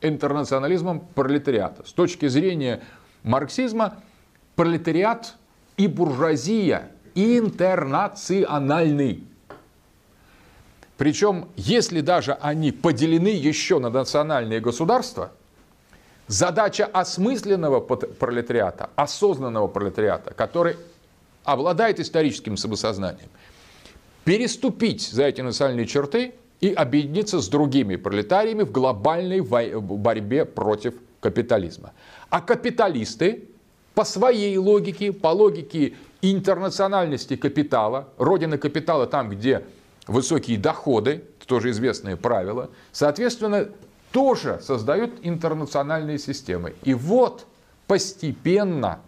интернационализмом пролетариата. С точки зрения марксизма, пролетариат и буржуазия интернациональный. Причем, если даже они поделены еще на национальные государства, задача осмысленного пролетариата, осознанного пролетариата, который обладает историческим самосознанием, переступить за эти национальные черты и объединиться с другими пролетариями в глобальной борьбе против капитализма. А капиталисты по своей логике, по логике интернациональности капитала, родина капитала там, где высокие доходы, тоже известное правило, соответственно, тоже создают интернациональные системы. И вот постепенно,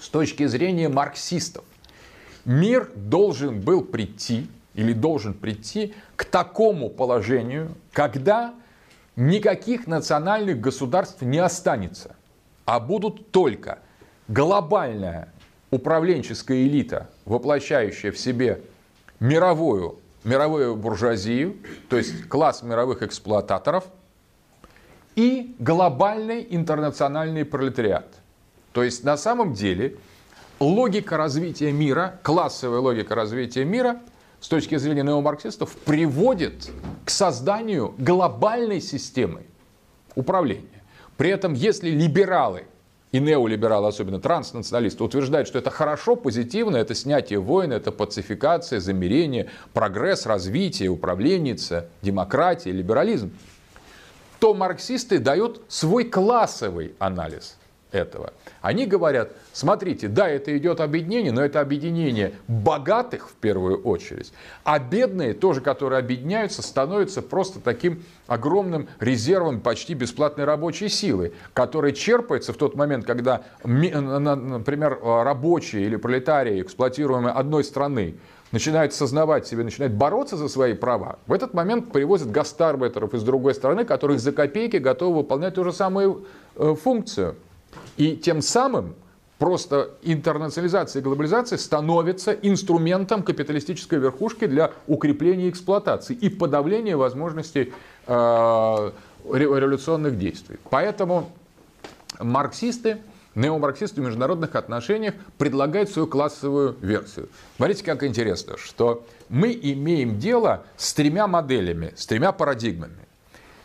с точки зрения марксистов, мир должен был прийти или должен прийти к такому положению, когда никаких национальных государств не останется, а будут только глобальная управленческая элита, воплощающая в себе мировую мировую буржуазию, то есть класс мировых эксплуататоров, и глобальный интернациональный пролетариат. То есть на самом деле логика развития мира, классовая логика развития мира с точки зрения неомарксистов приводит к созданию глобальной системы управления. При этом, если либералы и неолибералы, особенно транснационалисты, утверждают, что это хорошо, позитивно, это снятие войн, это пацификация, замерение, прогресс, развитие, управленница, демократия, либерализм, то марксисты дают свой классовый анализ этого. Они говорят, смотрите, да, это идет объединение, но это объединение богатых в первую очередь, а бедные, тоже которые объединяются, становятся просто таким огромным резервом почти бесплатной рабочей силы, которая черпается в тот момент, когда, например, рабочие или пролетарии, эксплуатируемые одной страны, начинают сознавать себя, начинают бороться за свои права, в этот момент привозят гастарбайтеров из другой страны, которые за копейки готовы выполнять ту же самую э, функцию. И тем самым просто интернационализация и глобализация становится инструментом капиталистической верхушки для укрепления эксплуатации и подавления возможностей э, революционных действий. Поэтому марксисты, неомарксисты в международных отношениях предлагают свою классовую версию. Смотрите, как интересно, что мы имеем дело с тремя моделями, с тремя парадигмами.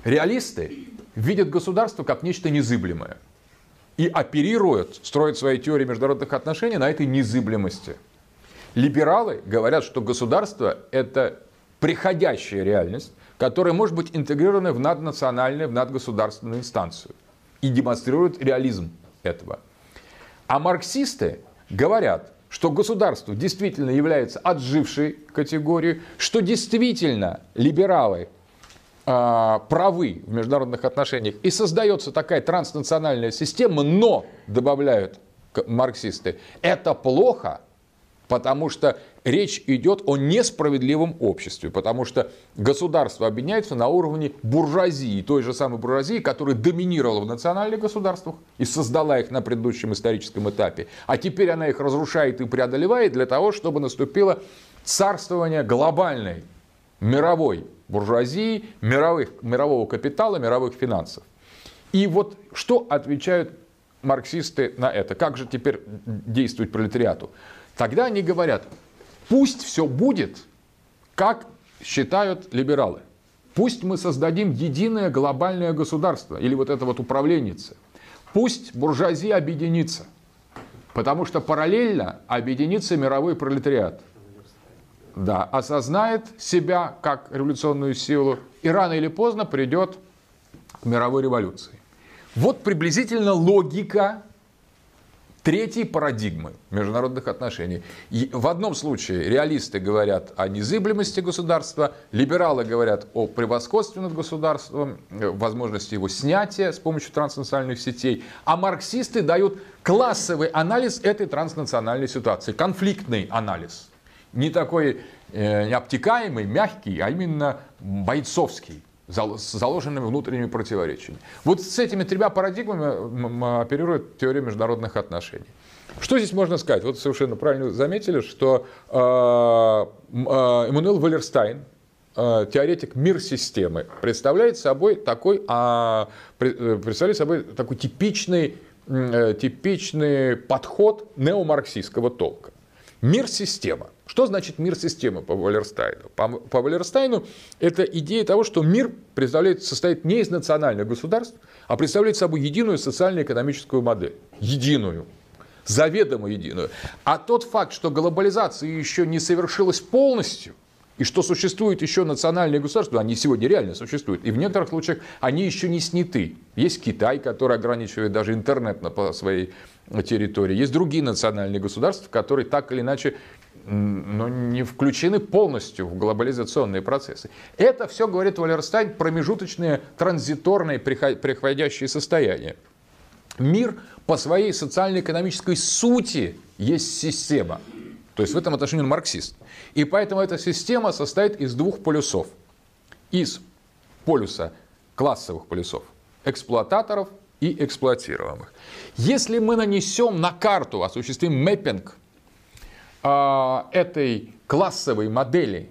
Реалисты видят государство как нечто незыблемое – и оперируют, строят свои теории международных отношений на этой незыблемости. Либералы говорят, что государство – это приходящая реальность, которая может быть интегрирована в наднациональную, в надгосударственную инстанцию и демонстрируют реализм этого. А марксисты говорят, что государство действительно является отжившей категорией, что действительно либералы правы в международных отношениях, и создается такая транснациональная система, но, добавляют марксисты, это плохо, потому что речь идет о несправедливом обществе, потому что государство объединяется на уровне буржуазии, той же самой буржуазии, которая доминировала в национальных государствах и создала их на предыдущем историческом этапе, а теперь она их разрушает и преодолевает для того, чтобы наступило царствование глобальной мировой буржуазии, мировых, мирового капитала, мировых финансов. И вот что отвечают марксисты на это? Как же теперь действовать пролетариату? Тогда они говорят, пусть все будет, как считают либералы. Пусть мы создадим единое глобальное государство, или вот это вот управленница. Пусть буржуазия объединится, потому что параллельно объединится мировой пролетариат – да, осознает себя как революционную силу и рано или поздно придет к мировой революции. Вот приблизительно логика третьей парадигмы международных отношений. И в одном случае реалисты говорят о незыблемости государства, либералы говорят о превосходстве над государством, э, возможности его снятия с помощью транснациональных сетей, а марксисты дают классовый анализ этой транснациональной ситуации, конфликтный анализ – не такой э, обтекаемый, мягкий, а именно бойцовский с заложенными внутренними противоречиями. Вот с этими тремя парадигмами оперирует теория международных отношений. Что здесь можно сказать? Вот совершенно правильно заметили, что э, э, Эммануэл Валерстайн, э, теоретик мир системы, представляет собой такой, а, представляет собой такой типичный, типичный подход неомарксистского толка. Мир система. Что значит мир системы по Валерстайну? По, по Валерстайну это идея того, что мир представляет, состоит не из национальных государств, а представляет собой единую социально-экономическую модель. Единую. Заведомо единую. А тот факт, что глобализация еще не совершилась полностью, и что существуют еще национальные государства, они сегодня реально существуют, и в некоторых случаях они еще не сняты. Есть Китай, который ограничивает даже интернет на своей территории. Есть другие национальные государства, которые так или иначе но не включены полностью в глобализационные процессы. Это все, говорит Валерстайн, промежуточные, транзиторные, приходящие состояния. Мир по своей социально-экономической сути есть система. То есть в этом отношении он марксист. И поэтому эта система состоит из двух полюсов. Из полюса классовых полюсов, эксплуататоров и эксплуатируемых. Если мы нанесем на карту, осуществим мэппинг этой классовой модели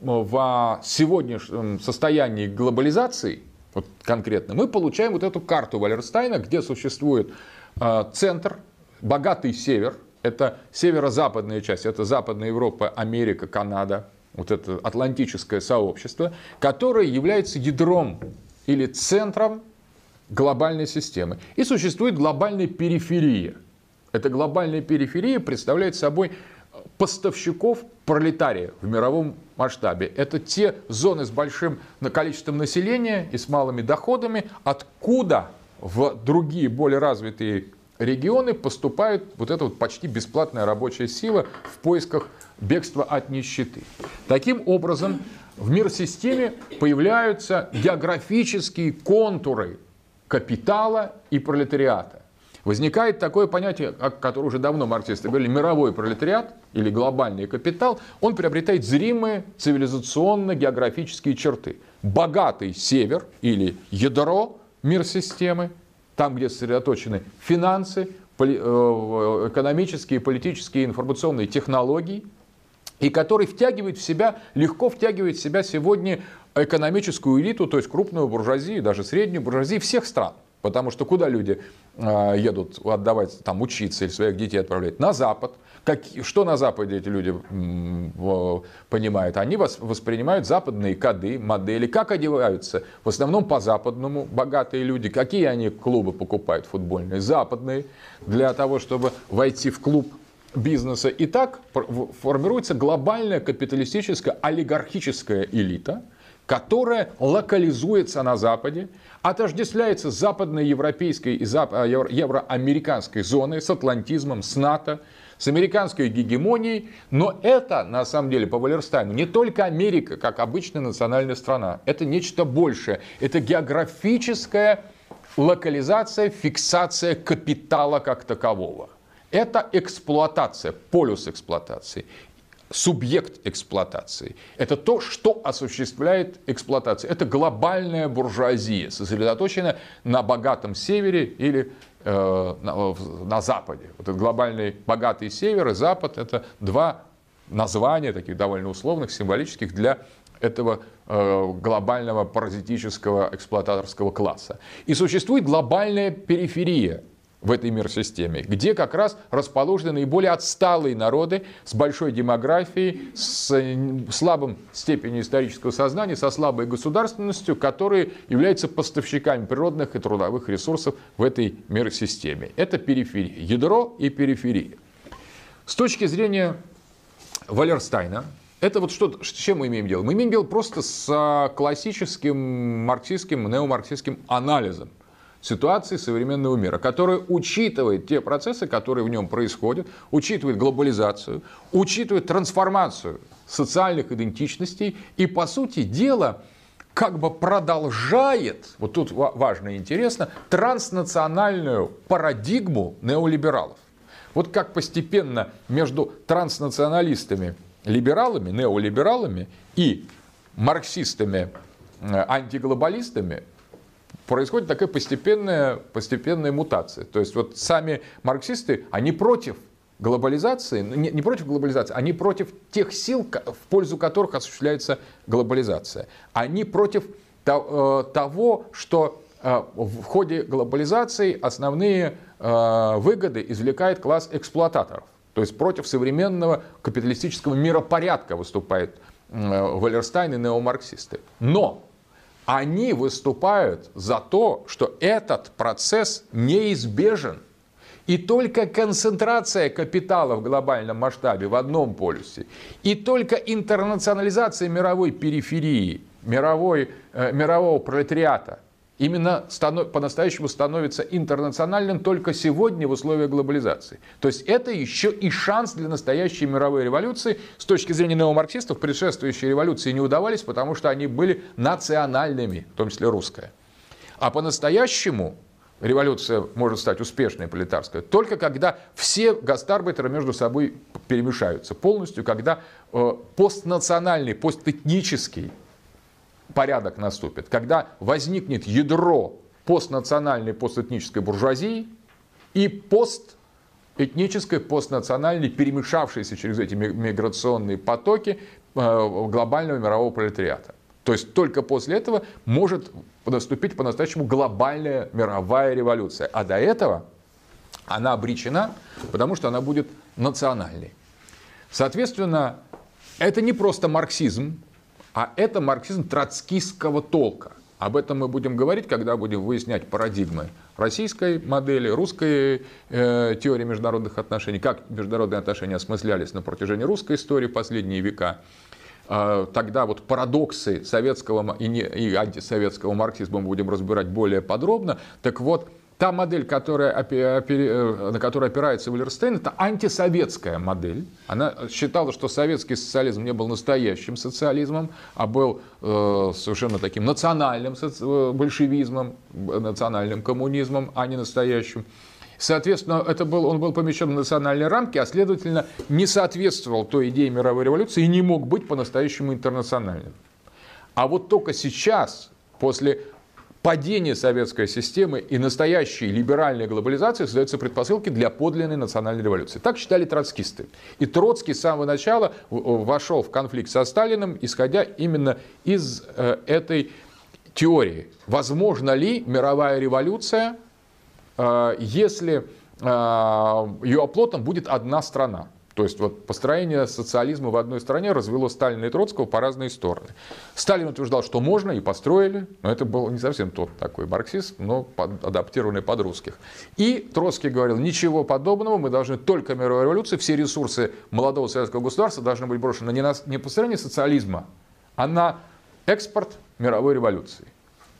в сегодняшнем состоянии глобализации, вот конкретно, мы получаем вот эту карту Валерстайна, где существует а, центр богатый север, это северо-западная часть, это Западная Европа, Америка, Канада, вот это атлантическое сообщество, которое является ядром или центром глобальной системы. И существует глобальная периферия. Эта глобальная периферия представляет собой поставщиков пролетария в мировом масштабе. Это те зоны с большим количеством населения и с малыми доходами, откуда в другие более развитые регионы поступает вот эта вот почти бесплатная рабочая сила в поисках бегства от нищеты. Таким образом, в мир-системе появляются географические контуры капитала и пролетариата. Возникает такое понятие, о котором уже давно марксисты говорили, мировой пролетариат или глобальный капитал, он приобретает зримые цивилизационно-географические черты. Богатый север или ядро мир системы, там, где сосредоточены финансы, э, экономические, политические, информационные технологии, и который втягивает в себя, легко втягивает в себя сегодня экономическую элиту, то есть крупную буржуазию, даже среднюю буржуазию всех стран. Потому что куда люди э, едут отдавать, там, учиться или своих детей отправлять? На Запад. Как, что на Западе эти люди понимают? Они воспринимают западные коды, модели. Как одеваются? В основном по-западному богатые люди. Какие они клубы покупают футбольные? Западные. Для того, чтобы войти в клуб бизнеса. И так формируется глобальная капиталистическая олигархическая элита, которая локализуется на Западе, отождествляется с западноевропейской и а, евроамериканской зоной, с атлантизмом, с НАТО, с американской гегемонией. Но это, на самом деле, по Валерстайну, не только Америка, как обычная национальная страна. Это нечто большее. Это географическая локализация, фиксация капитала как такового. Это эксплуатация, полюс эксплуатации субъект эксплуатации. Это то, что осуществляет эксплуатацию. Это глобальная буржуазия, сосредоточенная на богатом севере или э, на, на западе. Вот этот глобальный богатый север и запад – это два названия, таких довольно условных, символических для этого э, глобального паразитического эксплуататорского класса. И существует глобальная периферия – в этой мир-системе, где как раз расположены наиболее отсталые народы с большой демографией, с слабым степенью исторического сознания, со слабой государственностью, которые являются поставщиками природных и трудовых ресурсов в этой мир-системе. Это периферия, ядро и периферия. С точки зрения Валерстайна, это вот что, с чем мы имеем дело? Мы имеем дело просто с классическим марксистским, неомарксистским анализом – ситуации современного мира, которая учитывает те процессы, которые в нем происходят, учитывает глобализацию, учитывает трансформацию социальных идентичностей и, по сути дела, как бы продолжает, вот тут важно и интересно, транснациональную парадигму неолибералов. Вот как постепенно между транснационалистами, либералами, неолибералами и марксистами, э, антиглобалистами происходит такая постепенная, постепенная мутация. То есть вот сами марксисты, они против глобализации, не, не против глобализации, они против тех сил, в пользу которых осуществляется глобализация. Они против э, того, что э, в ходе глобализации основные э, выгоды извлекает класс эксплуататоров. То есть против современного капиталистического миропорядка выступают Валерстайн и неомарксисты. Но они выступают за то, что этот процесс неизбежен. И только концентрация капитала в глобальном масштабе в одном полюсе, и только интернационализация мировой периферии, мировой, э, мирового пролетариата именно станов, по-настоящему становится интернациональным только сегодня в условиях глобализации. То есть это еще и шанс для настоящей мировой революции. С точки зрения неомарксистов, предшествующие революции не удавались, потому что они были национальными, в том числе русская. А по-настоящему революция может стать успешной пролетарская только когда все гастарбайтеры между собой перемешаются полностью, когда э, постнациональный, постэтнический порядок наступит, когда возникнет ядро постнациональной, постэтнической буржуазии и постэтнической, постнациональной, перемешавшейся через эти миграционные потоки э, глобального мирового пролетариата. То есть только после этого может наступить по-настоящему глобальная мировая революция. А до этого она обречена, потому что она будет национальной. Соответственно, это не просто марксизм, а это марксизм троцкистского толка. Об этом мы будем говорить, когда будем выяснять парадигмы российской модели, русской э, теории международных отношений, как международные отношения осмыслялись на протяжении русской истории последние века. Э, тогда вот парадоксы советского и, не, и антисоветского марксизма мы будем разбирать более подробно. Так вот, Та модель, которая, э, на которой опирается Валерстейн, это антисоветская модель. Она считала, что советский социализм не был настоящим социализмом, а был э, совершенно таким национальным э, большевизмом, национальным коммунизмом, а не настоящим. Соответственно, это был, он был помещен в национальные рамки, а следовательно не соответствовал той идее мировой революции и не мог быть по-настоящему интернациональным. А вот только сейчас, после падение советской системы и настоящей либеральной глобализации создаются предпосылки для подлинной национальной революции. Так считали троцкисты. И Троцкий с самого начала вошел в конфликт со Сталиным, исходя именно из э, этой теории. Возможно ли мировая революция, э, если э, ее оплотом будет одна страна? То есть вот построение социализма в одной стране развело Сталина и Троцкого по разные стороны. Сталин утверждал, что можно, и построили, но это был не совсем тот такой марксизм, но под, адаптированный под русских. И Троцкий говорил, ничего подобного, мы должны только мировой революции, все ресурсы молодого советского государства должны быть брошены не на не построение социализма, а на экспорт мировой революции.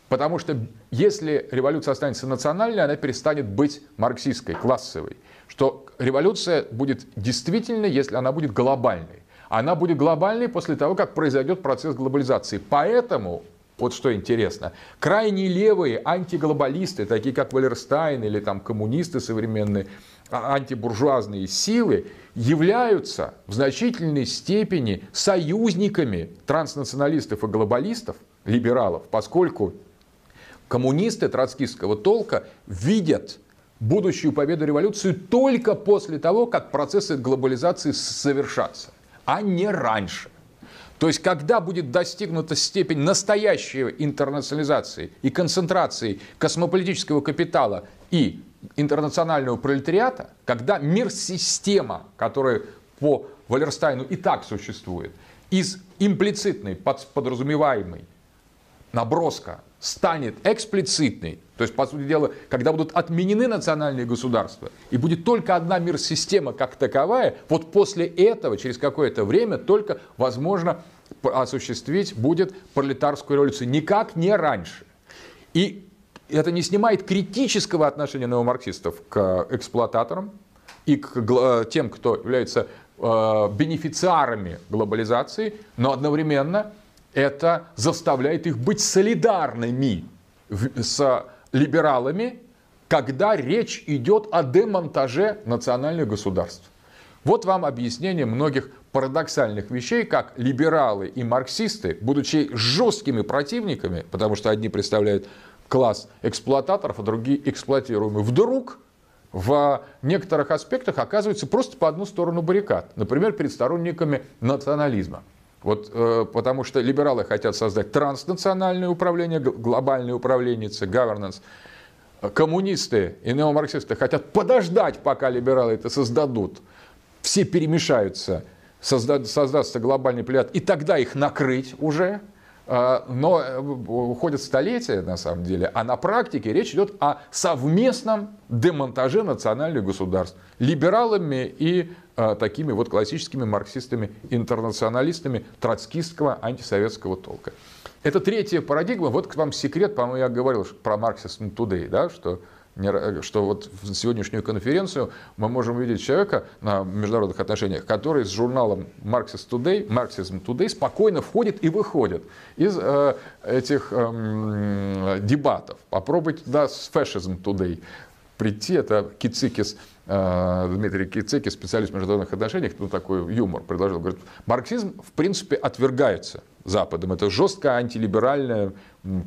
Потому что если революция останется национальной, она перестанет быть марксистской, классовой что революция будет действительно, если она будет глобальной. Она будет глобальной после того, как произойдет процесс глобализации. Поэтому, вот что интересно, крайне левые антиглобалисты, такие как Валерстайн или там коммунисты современные, а, антибуржуазные силы, являются в значительной степени союзниками транснационалистов и глобалистов, либералов, поскольку коммунисты троцкистского толка видят будущую победу революции только после того, как процессы глобализации совершатся, а не раньше. То есть, когда будет достигнута степень настоящей интернационализации и концентрации космополитического капитала и интернационального пролетариата, когда мир-система, которая по Валерстайну и так существует, из имплицитной, подразумеваемой наброска станет эксплицитной, то есть, по сути дела, когда будут отменены национальные государства, и будет только одна мир-система как таковая, вот после этого, через какое-то время, только возможно осуществить будет пролетарскую революцию. Никак не раньше. И это не снимает критического отношения неомарксистов к эксплуататорам и к э, тем, кто является э, бенефициарами глобализации, но одновременно это заставляет их быть солидарными с либералами, когда речь идет о демонтаже национальных государств. Вот вам объяснение многих парадоксальных вещей, как либералы и марксисты, будучи жесткими противниками, потому что одни представляют класс эксплуататоров, а другие эксплуатируемые, вдруг в некоторых аспектах оказываются просто по одну сторону баррикад. Например, перед сторонниками национализма. Вот, э, потому что либералы хотят создать транснациональное управление, глобальное управление, governance. Коммунисты и неомарксисты хотят подождать, пока либералы это создадут. Все перемешаются, созда- создастся глобальный плеяд, и тогда их накрыть уже. Э, но э, уходят столетия, на самом деле, а на практике речь идет о совместном демонтаже национальных государств либералами и а, такими вот классическими марксистами-интернационалистами троцкистского антисоветского толка. Это третья парадигма. Вот к вам секрет, по-моему, я говорил про Marxism Today, да, что что вот в сегодняшнюю конференцию мы можем увидеть человека на международных отношениях, который с журналом Marxist Today, Marxism Today спокойно входит и выходит из э, этих э, дебатов. Попробуйте да, с Fascism Today прийти, это Кицикис Э, Дмитрий Кицеки, специалист в международных отношениях, ну, такой юмор предложил. Говорит, марксизм, в принципе, отвергается Западом. Это жесткая антилиберальная,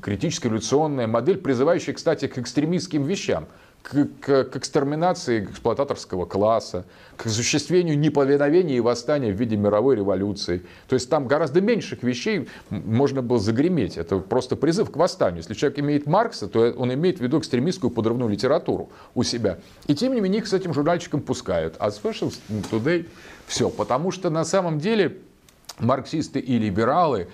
критическая революционная модель, призывающая, кстати, к экстремистским вещам. К, к, к экстерминации эксплуататорского класса, к осуществлению неповиновения и восстания в виде мировой революции. То есть там гораздо меньших вещей можно было загреметь. Это просто призыв к восстанию. Если человек имеет Маркса, то он имеет в виду экстремистскую подрывную литературу у себя. И тем не менее их с этим журнальчиком пускают. А Special Today все. Потому что на самом деле марксисты и либералы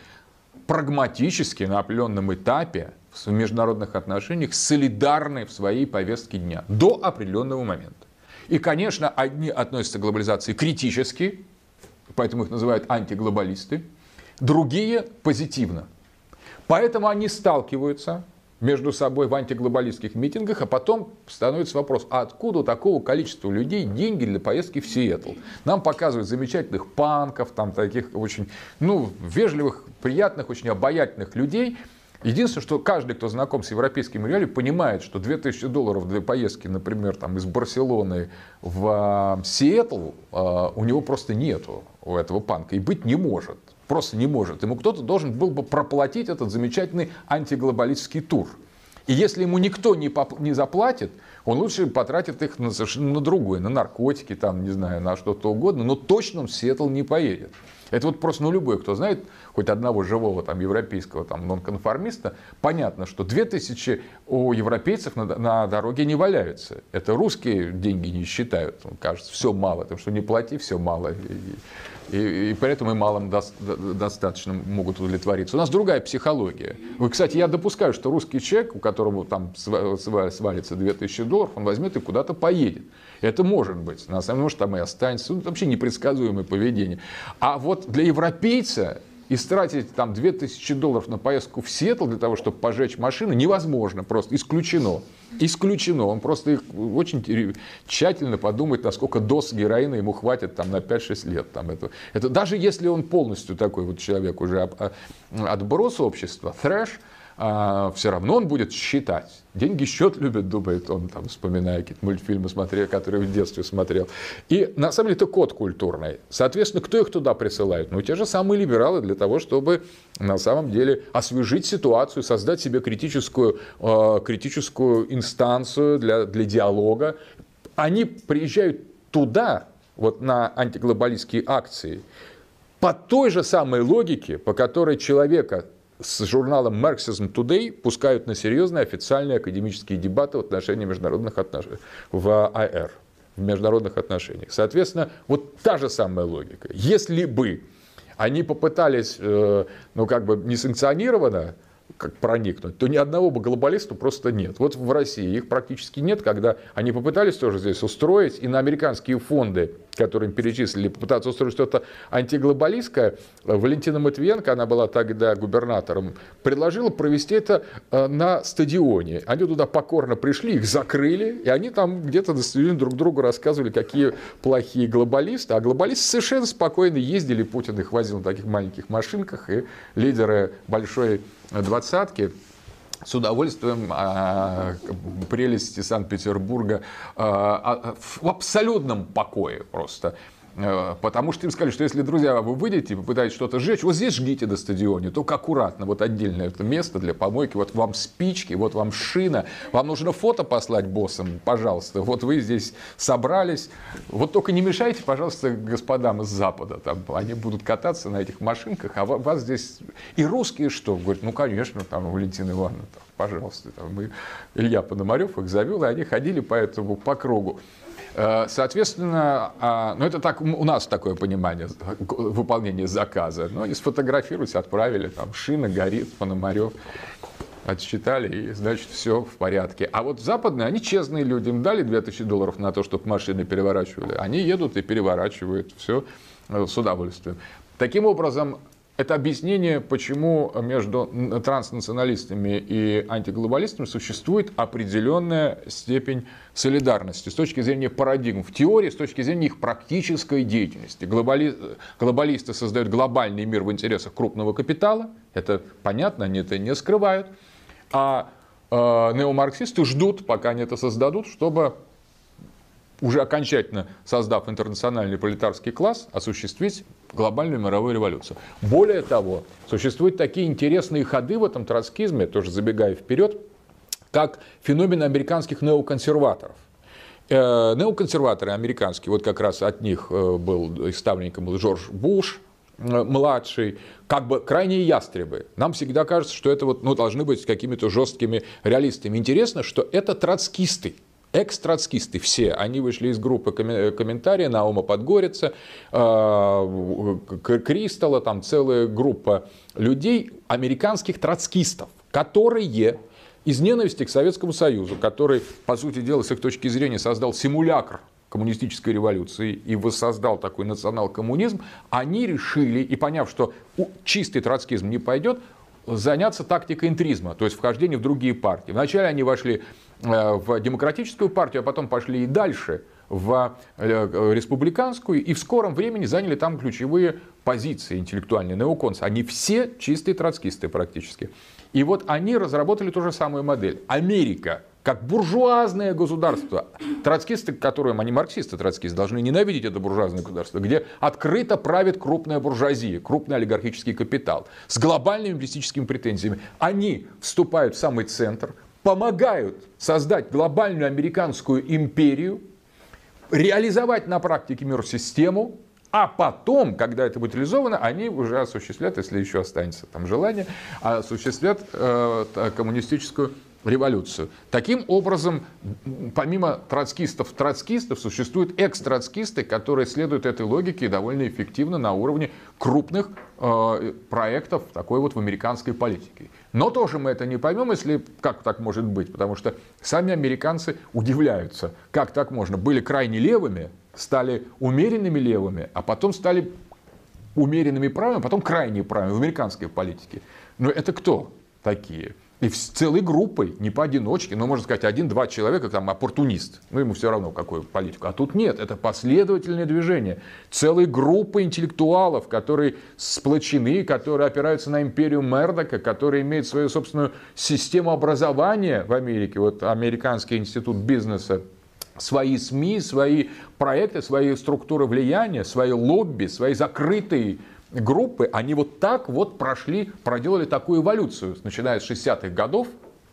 прагматически на определенном этапе в международных отношениях солидарны в своей повестке дня до определенного момента. И, конечно, одни относятся к глобализации критически, поэтому их называют антиглобалисты, другие позитивно. Поэтому они сталкиваются между собой в антиглобалистских митингах, а потом становится вопрос, а откуда у такого количества людей деньги для поездки в Сиэтл? Нам показывают замечательных панков, там таких очень, ну, вежливых, приятных, очень обаятельных людей, Единственное, что каждый, кто знаком с европейским реалием, понимает, что 2000 долларов для поездки, например, там, из Барселоны в э, Сиэтл, э, у него просто нету у этого панка и быть не может. Просто не может. Ему кто-то должен был бы проплатить этот замечательный антиглобалистский тур. И если ему никто не, поп- не заплатит, он лучше потратит их на совершенно на другое, на наркотики, там, не знаю, на что-то угодно, но точно он в Сиэтл не поедет. Это вот просто, ну, любой, кто знает хоть одного живого там европейского там нонконформиста, понятно, что 2000 у европейцев на, на дороге не валяются. Это русские деньги не считают. Кажется, все мало, потому что не плати, все мало. И, и, и поэтому и малым до, достаточно могут удовлетвориться. У нас другая психология. Вы, кстати, я допускаю, что русский человек, у которого там свалится 2000 долларов, он возьмет и куда-то поедет. Это может быть. На самом деле, там и останется. Ну, вообще непредсказуемое поведение. А вот для европейца и тратить там 2000 долларов на поездку в Сиэтл для того, чтобы пожечь машину, невозможно, просто исключено. Исключено. Он просто очень тщательно подумает, насколько доз героина ему хватит там, на 5-6 лет. Там, это, это, даже если он полностью такой вот человек уже отброс общества, трэш, а, все равно он будет считать. Деньги счет любят, думает он, там, вспоминая какие-то мультфильмы, смотрел, которые в детстве смотрел. И на самом деле это код культурный. Соответственно, кто их туда присылает? Ну, те же самые либералы для того, чтобы на самом деле освежить ситуацию, создать себе критическую, э, критическую инстанцию для, для диалога. Они приезжают туда, вот на антиглобалистские акции, по той же самой логике, по которой человека с журналом Marxism Today пускают на серьезные официальные академические дебаты в отношении международных отношений в АР, в международных отношениях. Соответственно, вот та же самая логика. Если бы они попытались, э, ну как бы несанкционированно как проникнуть, то ни одного бы глобалиста просто нет. Вот в России их практически нет, когда они попытались тоже здесь устроить, и на американские фонды, которые им перечислили, попытаться устроить что-то антиглобалистское, Валентина Матвиенко, она была тогда губернатором, предложила провести это э, на стадионе. Они туда покорно пришли, их закрыли, и они там где-то на стадионе друг другу рассказывали, какие плохие глобалисты. А глобалисты совершенно спокойно ездили, Путин их возил на таких маленьких машинках, и лидеры большой двадцатки с удовольствием а, прелести Санкт-Петербурга а, в абсолютном покое просто. Э, потому что им сказали, что если, друзья, вы выйдете и попытаетесь что-то сжечь, вот здесь жгите до стадиона, только аккуратно, вот отдельное это место для помойки, вот вам спички, вот вам шина, вам нужно фото послать боссам, пожалуйста, вот вы здесь собрались, вот только не мешайте, пожалуйста, господам из Запада, там, они будут кататься на этих машинках, а вас здесь... И русские что? Говорят, ну, конечно, там, Валентина Ивановна, там, пожалуйста, там, мы... Илья Пономарев их завел, и они ходили по этому, по кругу. Э, соответственно, а, ну это так, у нас такое понимание выполнения заказа. Но они сфотографировались, отправили, там шина горит, Пономарев отсчитали, и, значит, все в порядке. А вот западные, они честные люди, им дали 2000 долларов на то, чтобы машины переворачивали. Они едут и переворачивают все э, с удовольствием. Таким образом, это объяснение, почему между транснационалистами и антиглобалистами существует определенная степень солидарности с точки зрения парадигм в теории, с точки зрения их практической деятельности. Глобали... Глобалисты создают глобальный мир в интересах крупного капитала, это понятно, они это не скрывают, а э, неомарксисты ждут, пока они это создадут, чтобы уже окончательно создав интернациональный пролетарский класс, осуществить глобальную мировую революцию. Более того, существуют такие интересные ходы в этом троцкизме, тоже забегая вперед, как феномен американских неоконсерваторов. Э, неоконсерваторы американские, вот как раз от них э, был ставленником был Джордж Буш, э, младший, как бы крайние ястребы. Нам всегда кажется, что это вот, ну, должны быть какими-то жесткими реалистами. Интересно, что это троцкисты, экс-троцкисты все. Они вышли из группы комментария Наума Подгорица, Кристалла, там целая группа людей, американских троцкистов, которые из ненависти к Советскому Союзу, который, по сути дела, с их точки зрения создал симулятор коммунистической революции и воссоздал такой национал-коммунизм, они решили, и поняв, что чистый троцкизм не пойдет, заняться тактикой интризма, то есть вхождение в другие партии. Вначале они вошли в демократическую партию, а потом пошли и дальше в э, республиканскую, и в скором времени заняли там ключевые позиции интеллектуальные неоконцы. Они все чистые троцкисты практически. И вот они разработали ту же самую модель. Америка как буржуазное государство. Троцкисты, которые, они марксисты троцкисты, должны ненавидеть это буржуазное государство, где открыто правит крупная буржуазия, крупный олигархический капитал с глобальными инвестическими претензиями. Они вступают в самый центр, помогают создать глобальную американскую империю, реализовать на практике мир-систему, а потом, когда это будет реализовано, они уже осуществлят, если еще останется там желание, осуществлят э, коммунистическую революцию. Таким образом, помимо троцкистов, троцкистов существуют экс-троцкисты, которые следуют этой логике довольно эффективно на уровне крупных э, проектов такой вот в американской политике. Но тоже мы это не поймем, если как так может быть, потому что сами американцы удивляются, как так можно. Были крайне левыми, стали умеренными левыми, а потом стали умеренными правыми, а потом крайне правыми в американской политике. Но это кто такие? И с целой группой, не поодиночке, но можно сказать, один-два человека, там, оппортунист, ну ему все равно какую политику. А тут нет, это последовательное движение. Целой группы интеллектуалов, которые сплочены, которые опираются на империю Мердока, которые имеют свою собственную систему образования в Америке. Вот Американский институт бизнеса свои СМИ, свои проекты, свои структуры влияния, свои лобби, свои закрытые группы, они вот так вот прошли, проделали такую эволюцию, начиная с 60-х годов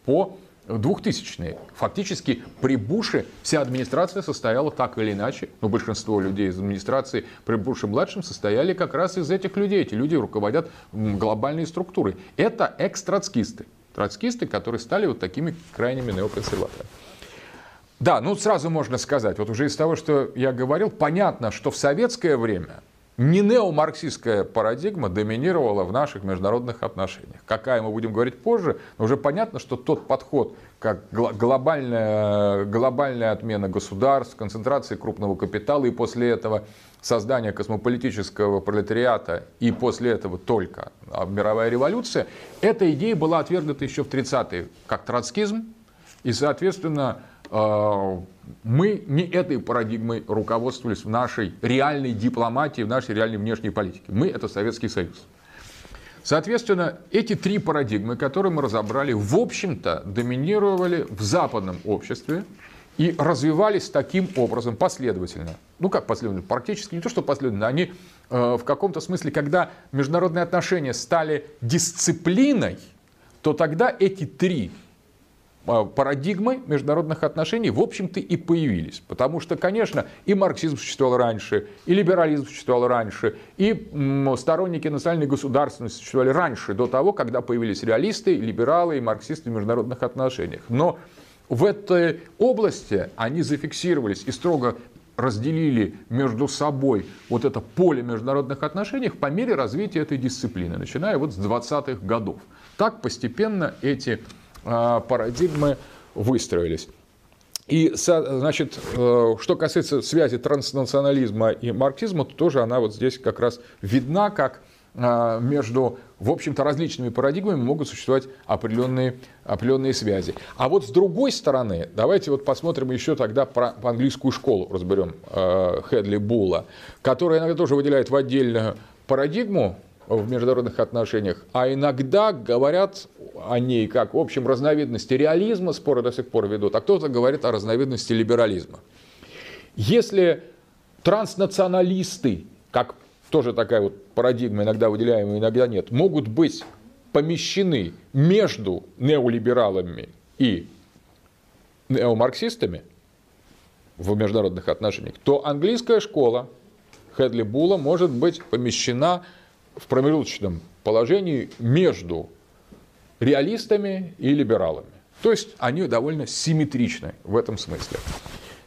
по 2000-е. Фактически при Буше вся администрация состояла так или иначе, но большинство людей из администрации при Буше-младшем состояли как раз из этих людей. Эти люди руководят глобальной структурой. Это экс-троцкисты. Троцкисты, которые стали вот такими крайними неоконсерваторами. Да, ну сразу можно сказать, вот уже из того, что я говорил, понятно, что в советское время не неомарксистская парадигма доминировала в наших международных отношениях. Какая мы будем говорить позже, но уже понятно, что тот подход, как глобальная, глобальная отмена государств, концентрация крупного капитала и после этого создание космополитического пролетариата и после этого только мировая революция, эта идея была отвергнута еще в 30-е как троцкизм, и, соответственно, а, мы не этой парадигмой руководствовались в нашей реальной дипломатии, в нашей реальной внешней политике. Мы – это Советский Союз. Соответственно, эти три парадигмы, которые мы разобрали, в общем-то доминировали в западном обществе и развивались таким образом последовательно. Ну как последовательно? Практически не то, что последовательно. Они э, в каком-то смысле, когда международные отношения стали дисциплиной, то тогда эти три парадигмы международных отношений, в общем-то, и появились. Потому что, конечно, и марксизм существовал раньше, и либерализм существовал раньше, и сторонники национальной государственности существовали раньше, до того, когда появились реалисты, либералы и марксисты в международных отношениях. Но в этой области они зафиксировались и строго разделили между собой вот это поле международных отношений по мере развития этой дисциплины, начиная вот с 20-х годов. Так постепенно эти а, парадигмы выстроились. И, значит, э, что касается связи транснационализма и марксизма, то тоже она вот здесь как раз видна, как а, между, в общем-то, различными парадигмами могут существовать определенные, определенные связи. А вот с другой стороны, давайте вот посмотрим еще тогда про английскую школу, разберем э, Хедли Була, которая иногда тоже выделяет в отдельную парадигму в международных отношениях, а иногда говорят о ней как в общем разновидности реализма, споры до сих пор ведут, а кто-то говорит о разновидности либерализма. Если транснационалисты, как тоже такая вот парадигма, иногда выделяемая, иногда нет, могут быть помещены между неолибералами и неомарксистами в международных отношениях, то английская школа Хедли Була может быть помещена в промежуточном положении между реалистами и либералами. То есть они довольно симметричны в этом смысле.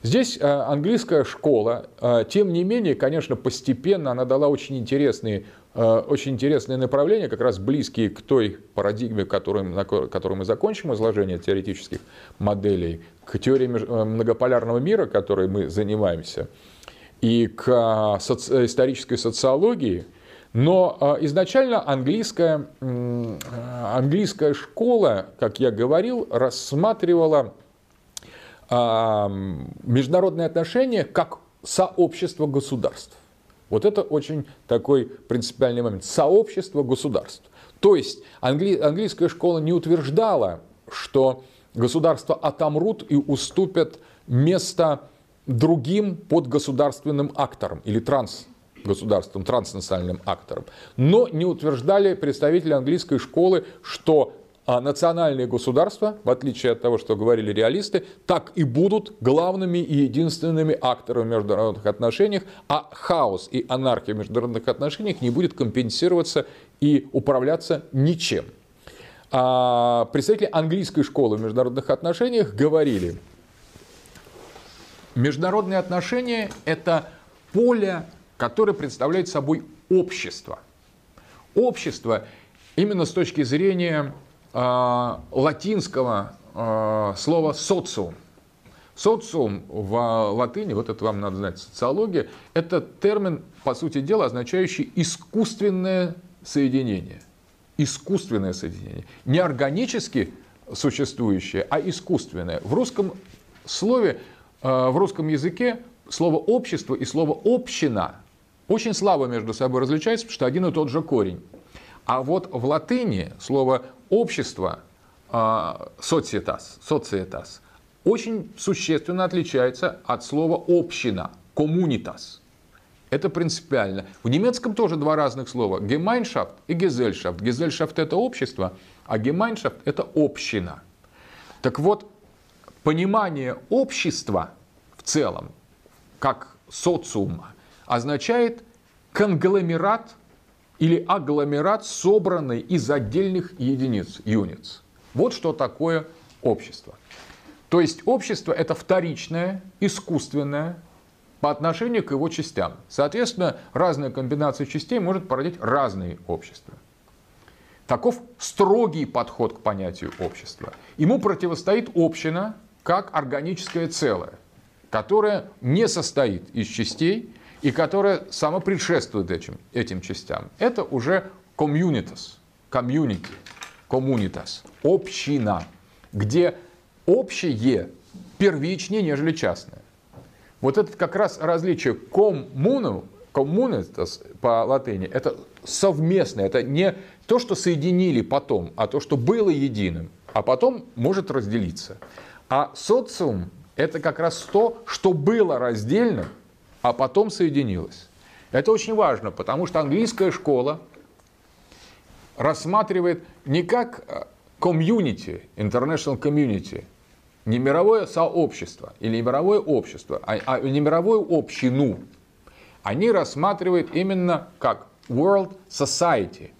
Здесь э, английская школа, э, тем не менее, конечно, постепенно она дала очень интересные, э, очень интересные направления, как раз близкие к той парадигме, которую, мы закончим изложение теоретических моделей, к теории многополярного мира, которой мы занимаемся, и к исторической социологии. Но изначально английская, английская школа, как я говорил, рассматривала международные отношения как сообщество государств. Вот это очень такой принципиальный момент. Сообщество государств. То есть англи... английская школа не утверждала, что государства отомрут и уступят место другим подгосударственным акторам или трансгосударственным, транснациональным акторам. Но не утверждали представители английской школы, что а национальные государства, в отличие от того, что говорили реалисты, так и будут главными и единственными акторами в международных отношениях, а хаос и анархия в международных отношениях не будет компенсироваться и управляться ничем. А представители английской школы в международных отношениях говорили, международные отношения – это поле, которое представляет собой общество. Общество именно с точки зрения а, латинского а, слова социум. Социум в латыни, вот это вам надо знать, социология, это термин, по сути дела, означающий искусственное соединение. Искусственное соединение. Не органически существующее, а искусственное. В русском слове, а, в русском языке слово общество и слово община очень слабо между собой различаются, потому что один и тот же корень. А вот в латыни слово общество, социетас, социетас, очень существенно отличается от слова община, коммунитас. Это принципиально. В немецком тоже два разных слова. Gemeinschaft и Gesellschaft. Gesellschaft это общество, а Gemeinschaft это община. Так вот, понимание общества в целом, как социума, означает конгломерат или агломерат, собранный из отдельных единиц, юниц. Вот что такое общество. То есть общество это вторичное, искусственное по отношению к его частям. Соответственно, разная комбинация частей может породить разные общества. Таков строгий подход к понятию общества. Ему противостоит община как органическое целое, которое не состоит из частей, и которая само предшествует этим, этим частям. Это уже communitas, community, communitas, община, где общее первичнее, нежели частное. Вот это как раз различие коммуну, коммунитас по латыни, это совместное, это не то, что соединили потом, а то, что было единым, а потом может разделиться. А социум – это как раз то, что было раздельным, а потом соединилось. Это очень важно, потому что английская школа рассматривает не как э, комьюнити, international community, не мировое сообщество или мировое общество, а, а не мировую общину. Они рассматривают именно как world society,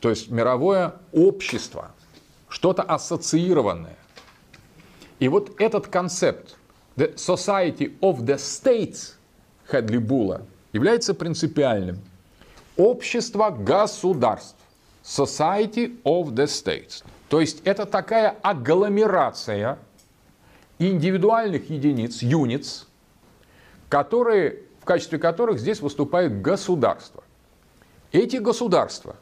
то есть мировое общество, что-то ассоциированное. И вот этот концепт, the society of the states – Хедли Була является принципиальным. Общество государств. Society of the States. То есть это такая агломерация индивидуальных единиц, юниц, которые, в качестве которых здесь выступает государство. Эти государства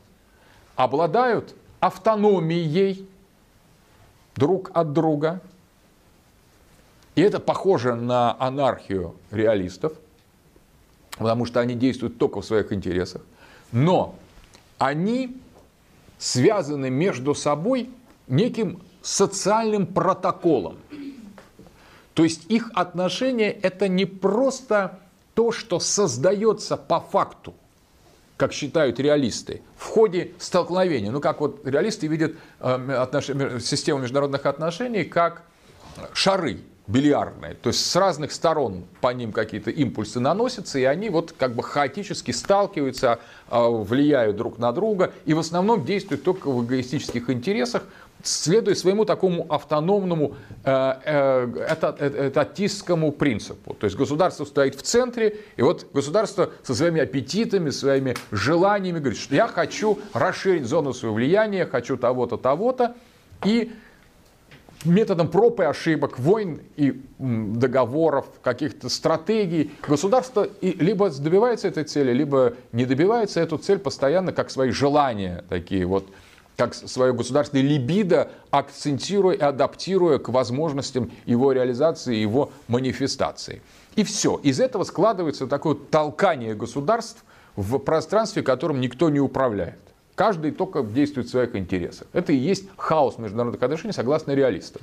обладают автономией друг от друга, и это похоже на анархию реалистов, потому что они действуют только в своих интересах. Но они связаны между собой неким социальным протоколом. То есть их отношения это не просто то, что создается по факту, как считают реалисты, в ходе столкновения. Ну, как вот реалисты видят э, систему международных отношений как шары. Бильярдные. То есть с разных сторон по ним какие-то импульсы наносятся, и они вот как бы хаотически сталкиваются, а, влияют друг на друга, и в основном действуют только в эгоистических интересах, следуя своему такому автономному э, э, э, этатистскому принципу. То есть государство стоит в центре, и вот государство со своими аппетитами, своими желаниями говорит, что я хочу расширить зону своего влияния, хочу того-то, того-то, и методом проб и ошибок, войн и договоров, каких-то стратегий, государство либо добивается этой цели, либо не добивается эту цель постоянно как свои желания такие вот, как свое государственное либидо, акцентируя и адаптируя к возможностям его реализации, его манифестации. И все. Из этого складывается такое толкание государств в пространстве, которым никто не управляет. Каждый только действует в своих интересах. Это и есть хаос международных отношений, согласно реалистам.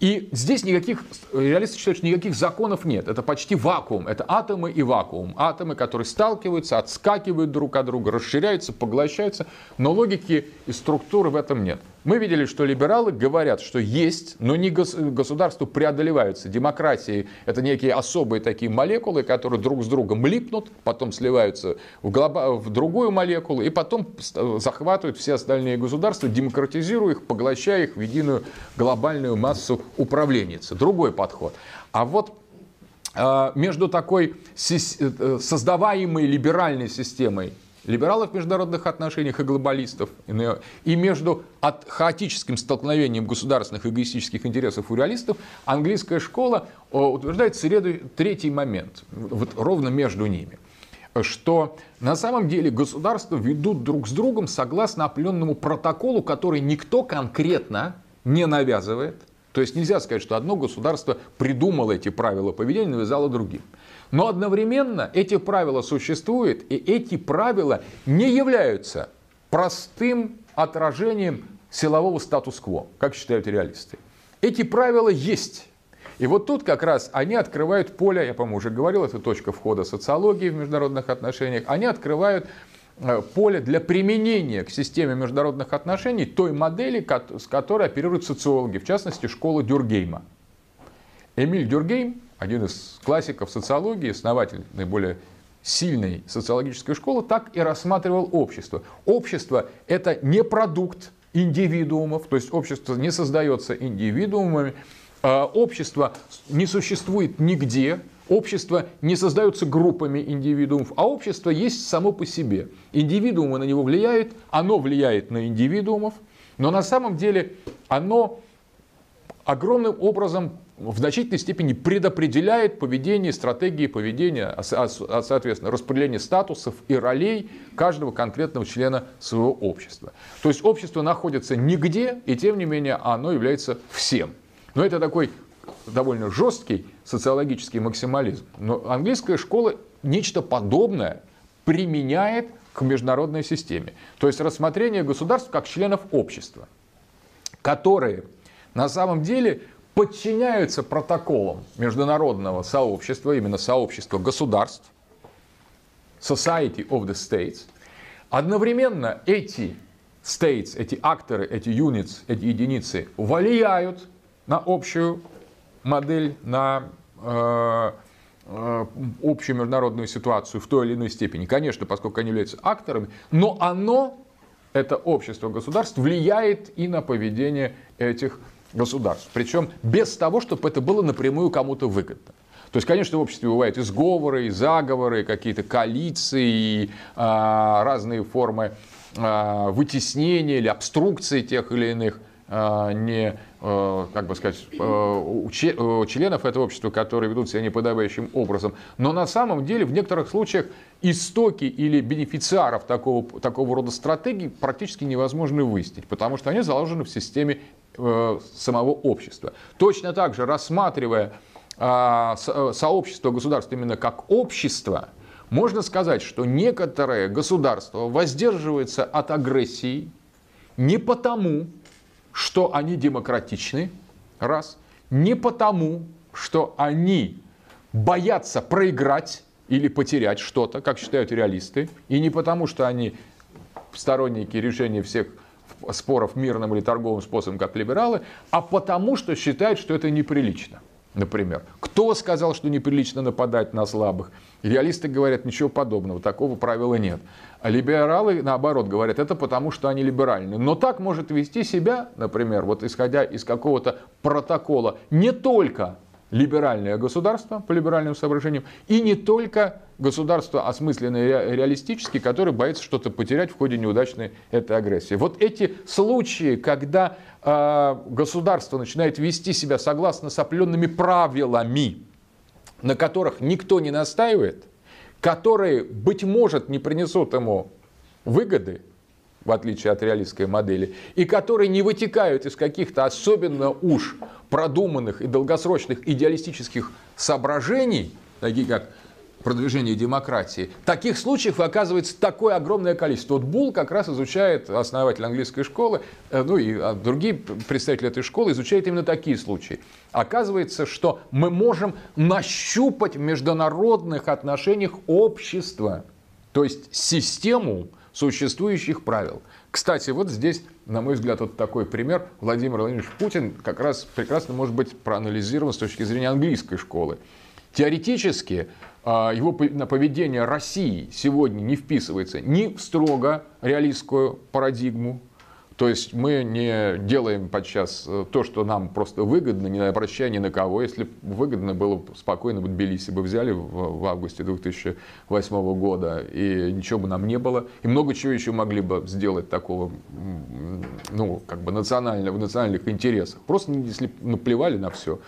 И здесь никаких, реалисты считают, что никаких законов нет. Это почти вакуум. Это атомы и вакуум. Атомы, которые сталкиваются, отскакивают друг от друга, расширяются, поглощаются. Но логики и структуры в этом нет. Мы видели, что либералы говорят, что есть, но не государство преодолеваются. Демократии – это некие особые такие молекулы, которые друг с другом липнут, потом сливаются в, глоба... в другую молекулу, и потом захватывают все остальные государства, демократизируя их, поглощая их в единую глобальную массу управленницы. Другой подход. А вот а, между такой э, создаваемой либеральной системой либералов в международных отношениях и глобалистов, и между от хаотическим столкновением государственных эгоистических интересов у реалистов, английская школа утверждает среду, третий момент, вот ровно между ними что на самом деле государства ведут друг с другом согласно определенному протоколу, который никто конкретно не навязывает. То есть нельзя сказать, что одно государство придумало эти правила поведения и навязало другим. Но одновременно эти правила существуют, и эти правила не являются простым отражением силового статус-кво, как считают реалисты. Эти правила есть. И вот тут как раз они открывают поле, я, по-моему, уже говорил, это точка входа социологии в международных отношениях, они открывают поле для применения к системе международных отношений той модели, с которой оперируют социологи, в частности, школа Дюргейма. Эмиль Дюргейм один из классиков социологии, основатель наиболее сильной социологической школы, так и рассматривал общество. Общество – это не продукт индивидуумов, то есть общество не создается индивидуумами, а общество не существует нигде, общество не создается группами индивидуумов, а общество есть само по себе. Индивидуумы на него влияют, оно влияет на индивидуумов, но на самом деле оно огромным образом в значительной степени предопределяет поведение, стратегии поведения, а, а, а, соответственно, распределение статусов и ролей каждого конкретного члена своего общества. То есть общество находится нигде, и тем не менее оно является всем. Но это такой довольно жесткий социологический максимализм. Но английская школа нечто подобное применяет к международной системе. То есть рассмотрение государств как членов общества, которые на самом деле подчиняются протоколам международного сообщества, именно сообщества государств, Society of the States. Одновременно эти states, эти акторы, эти units, эти единицы влияют на общую модель, на э, э, общую международную ситуацию в той или иной степени. Конечно, поскольку они являются акторами, но оно, это общество государств, влияет и на поведение этих государств. Причем без того, чтобы это было напрямую кому-то выгодно. То есть, конечно, в обществе бывают и сговоры, и заговоры, какие-то коалиции, и, а, разные формы а, вытеснения или обструкции тех или иных а, не, как бы сказать, а, у членов этого общества, которые ведут себя неподобающим образом. Но на самом деле в некоторых случаях истоки или бенефициаров такого, такого рода стратегий практически невозможно выяснить, потому что они заложены в системе Э, самого общества. Точно так же, рассматривая э, сообщество государств именно как общество, можно сказать, что некоторые государства воздерживаются от агрессии не потому, что они демократичны, раз, не потому, что они боятся проиграть или потерять что-то, как считают реалисты, и не потому, что они сторонники решения всех споров мирным или торговым способом, как либералы, а потому что считают, что это неприлично. Например. Кто сказал, что неприлично нападать на слабых? Реалисты говорят, ничего подобного, такого правила нет. А либералы, наоборот, говорят, это потому, что они либеральны. Но так может вести себя, например, вот исходя из какого-то протокола, не только либеральное государство по либеральным соображениям и не только государство осмысленное реалистически, которое боится что-то потерять в ходе неудачной этой агрессии. Вот эти случаи, когда э, государство начинает вести себя согласно с определенными правилами, на которых никто не настаивает, которые, быть может, не принесут ему выгоды, в отличие от реалистской модели, и которые не вытекают из каких-то особенно уж продуманных и долгосрочных идеалистических соображений, такие как продвижение демократии. Таких случаев оказывается такое огромное количество. Вот Бул как раз изучает, основатель английской школы, э, ну и а, другие представители этой школы изучают именно такие случаи. Оказывается, что мы можем нащупать в международных отношениях общества, то есть систему, существующих правил. Кстати, вот здесь, на мой взгляд, вот такой пример. Владимир Владимирович Путин как раз прекрасно может быть проанализирован с точки зрения английской школы. Теоретически а, его поведение России сегодня не вписывается ни в строго реалистскую парадигму то есть мы не делаем подчас э, то, что нам просто выгодно, не обращая ни на кого. Если выгодно было спокойно, вот Тбилиси бы взяли в, в августе 2008 года, и ничего бы нам не было. И много чего еще могли бы сделать такого, ну, как бы национального, в национальных интересах. Просто если наплевали на все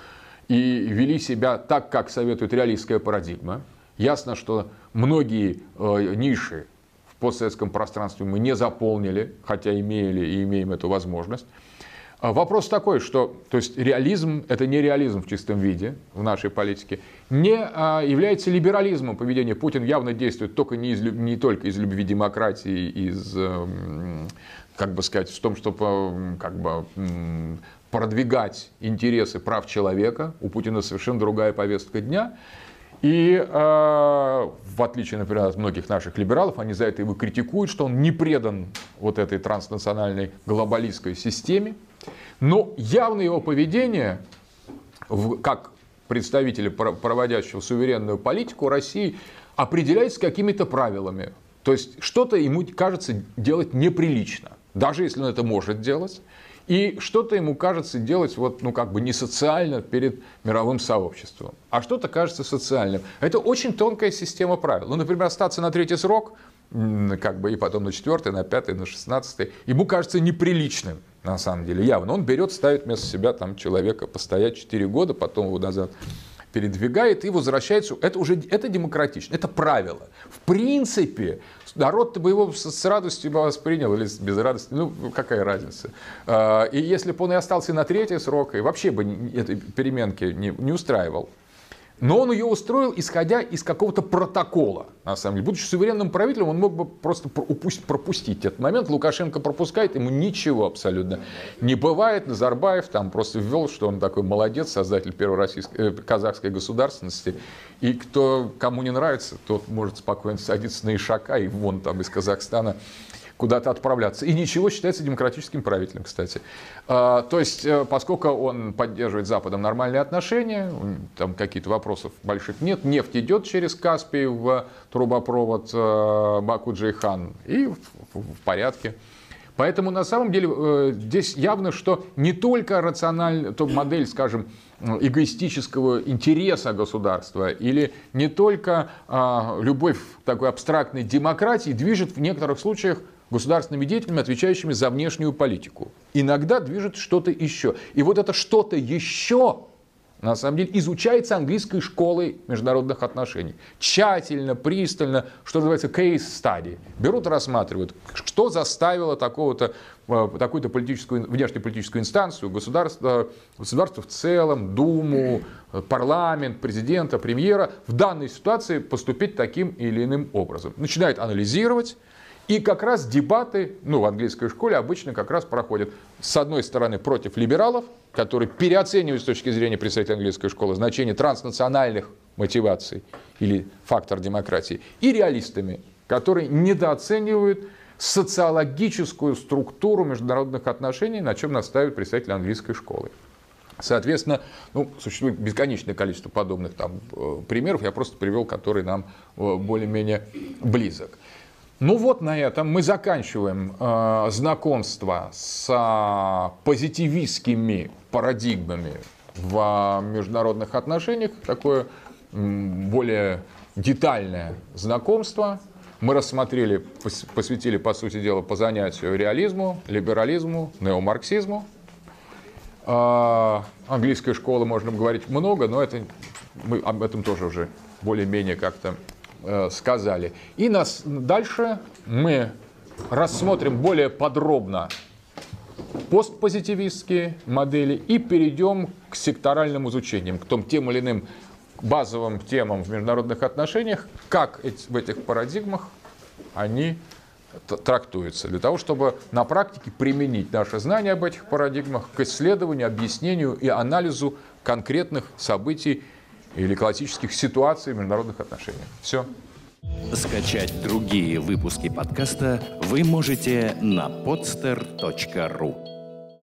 и вели себя так, как советует реалистская парадигма. Ясно, что многие э, ниши постсоветском пространстве мы не заполнили, хотя имели и имеем эту возможность. А вопрос такой, что то есть реализм – это не реализм в чистом виде в нашей политике, не а, является либерализмом поведения. Путин явно действует только не, из, не только из любви демократии, из, эм, как бы сказать, в том, чтобы как бы, продвигать интересы прав человека. У Путина совершенно другая повестка дня. И э, в отличие, например, от многих наших либералов, они за это его критикуют, что он не предан вот этой транснациональной глобалистской системе. Но явно его поведение, как представителя, проводящего суверенную политику России, определяется какими-то правилами. То есть что-то ему кажется делать неприлично, даже если он это может делать. И что-то ему кажется делать вот, ну, как бы не социально перед мировым сообществом, а что-то кажется социальным. Это очень тонкая система правил. Ну, например, остаться на третий срок, как бы и потом на четвертый, на пятый, на шестнадцатый, ему кажется неприличным, на самом деле, явно. Он берет, ставит вместо себя там человека постоять 4 года, потом его назад передвигает и возвращается. Это уже это демократично, это правило. В принципе, народ бы его с радостью воспринял или без радости, ну какая разница. А, и если бы он и остался на третий срок, и вообще бы этой переменки не, не устраивал, но он ее устроил, исходя из какого-то протокола. На самом деле, будучи суверенным правителем, он мог бы просто пропустить этот момент. Лукашенко пропускает, ему ничего абсолютно не бывает. Назарбаев там просто ввел, что он такой молодец, создатель первой российской, э, казахской государственности. И кто, кому не нравится, тот может спокойно садиться на Ишака и вон там из Казахстана куда-то отправляться. И ничего считается демократическим правителем, кстати. А, то есть, э, поскольку он поддерживает с Западом нормальные отношения, там какие-то вопросов больших нет, нефть идет через Каспий в трубопровод э, Баку-Джейхан, и в порядке. Поэтому на самом деле э, здесь явно, что не только рациональная то модель, скажем, эгоистического интереса государства или не только а, любовь такой абстрактной демократии движет в некоторых случаях государственными деятелями, отвечающими за внешнюю политику. Иногда движет что-то еще. И вот это что-то еще на самом деле изучается английской школой международных отношений. Тщательно, пристально, что называется case study. Берут рассматривают, что заставило такого-то, э, такую-то политическую, внешнеполитическую инстанцию, государство, государство в целом, Думу, парламент, президента, премьера в данной ситуации поступить таким или иным образом. Начинает анализировать, и как раз дебаты, ну, в английской школе обычно как раз проходят, с одной стороны, против либералов, которые переоценивают с точки зрения представителей английской школы значение транснациональных мотиваций или фактор демократии, и реалистами, которые недооценивают социологическую структуру международных отношений, на чем настаивают представители английской школы. Соответственно, ну, существует бесконечное количество подобных там, э, примеров, я просто привел, который нам э, более-менее близок. Ну вот на этом мы заканчиваем э, знакомство с э, позитивистскими парадигмами в международных отношениях. Такое более детальное знакомство. Мы рассмотрели, посвятили, по сути дела, по занятию реализму, либерализму, неомарксизму. А, английская школа, можно говорить много, но это, мы об этом тоже уже более-менее как-то э, сказали. И нас, дальше мы рассмотрим более подробно постпозитивистские модели и перейдем к секторальным изучениям, к том, тем или иным базовым темам в международных отношениях, как в этих парадигмах они трактуются, для того, чтобы на практике применить наши знания об этих парадигмах к исследованию, объяснению и анализу конкретных событий или классических ситуаций в международных отношениях. Все. Скачать другие выпуски подкаста вы можете на podster.ru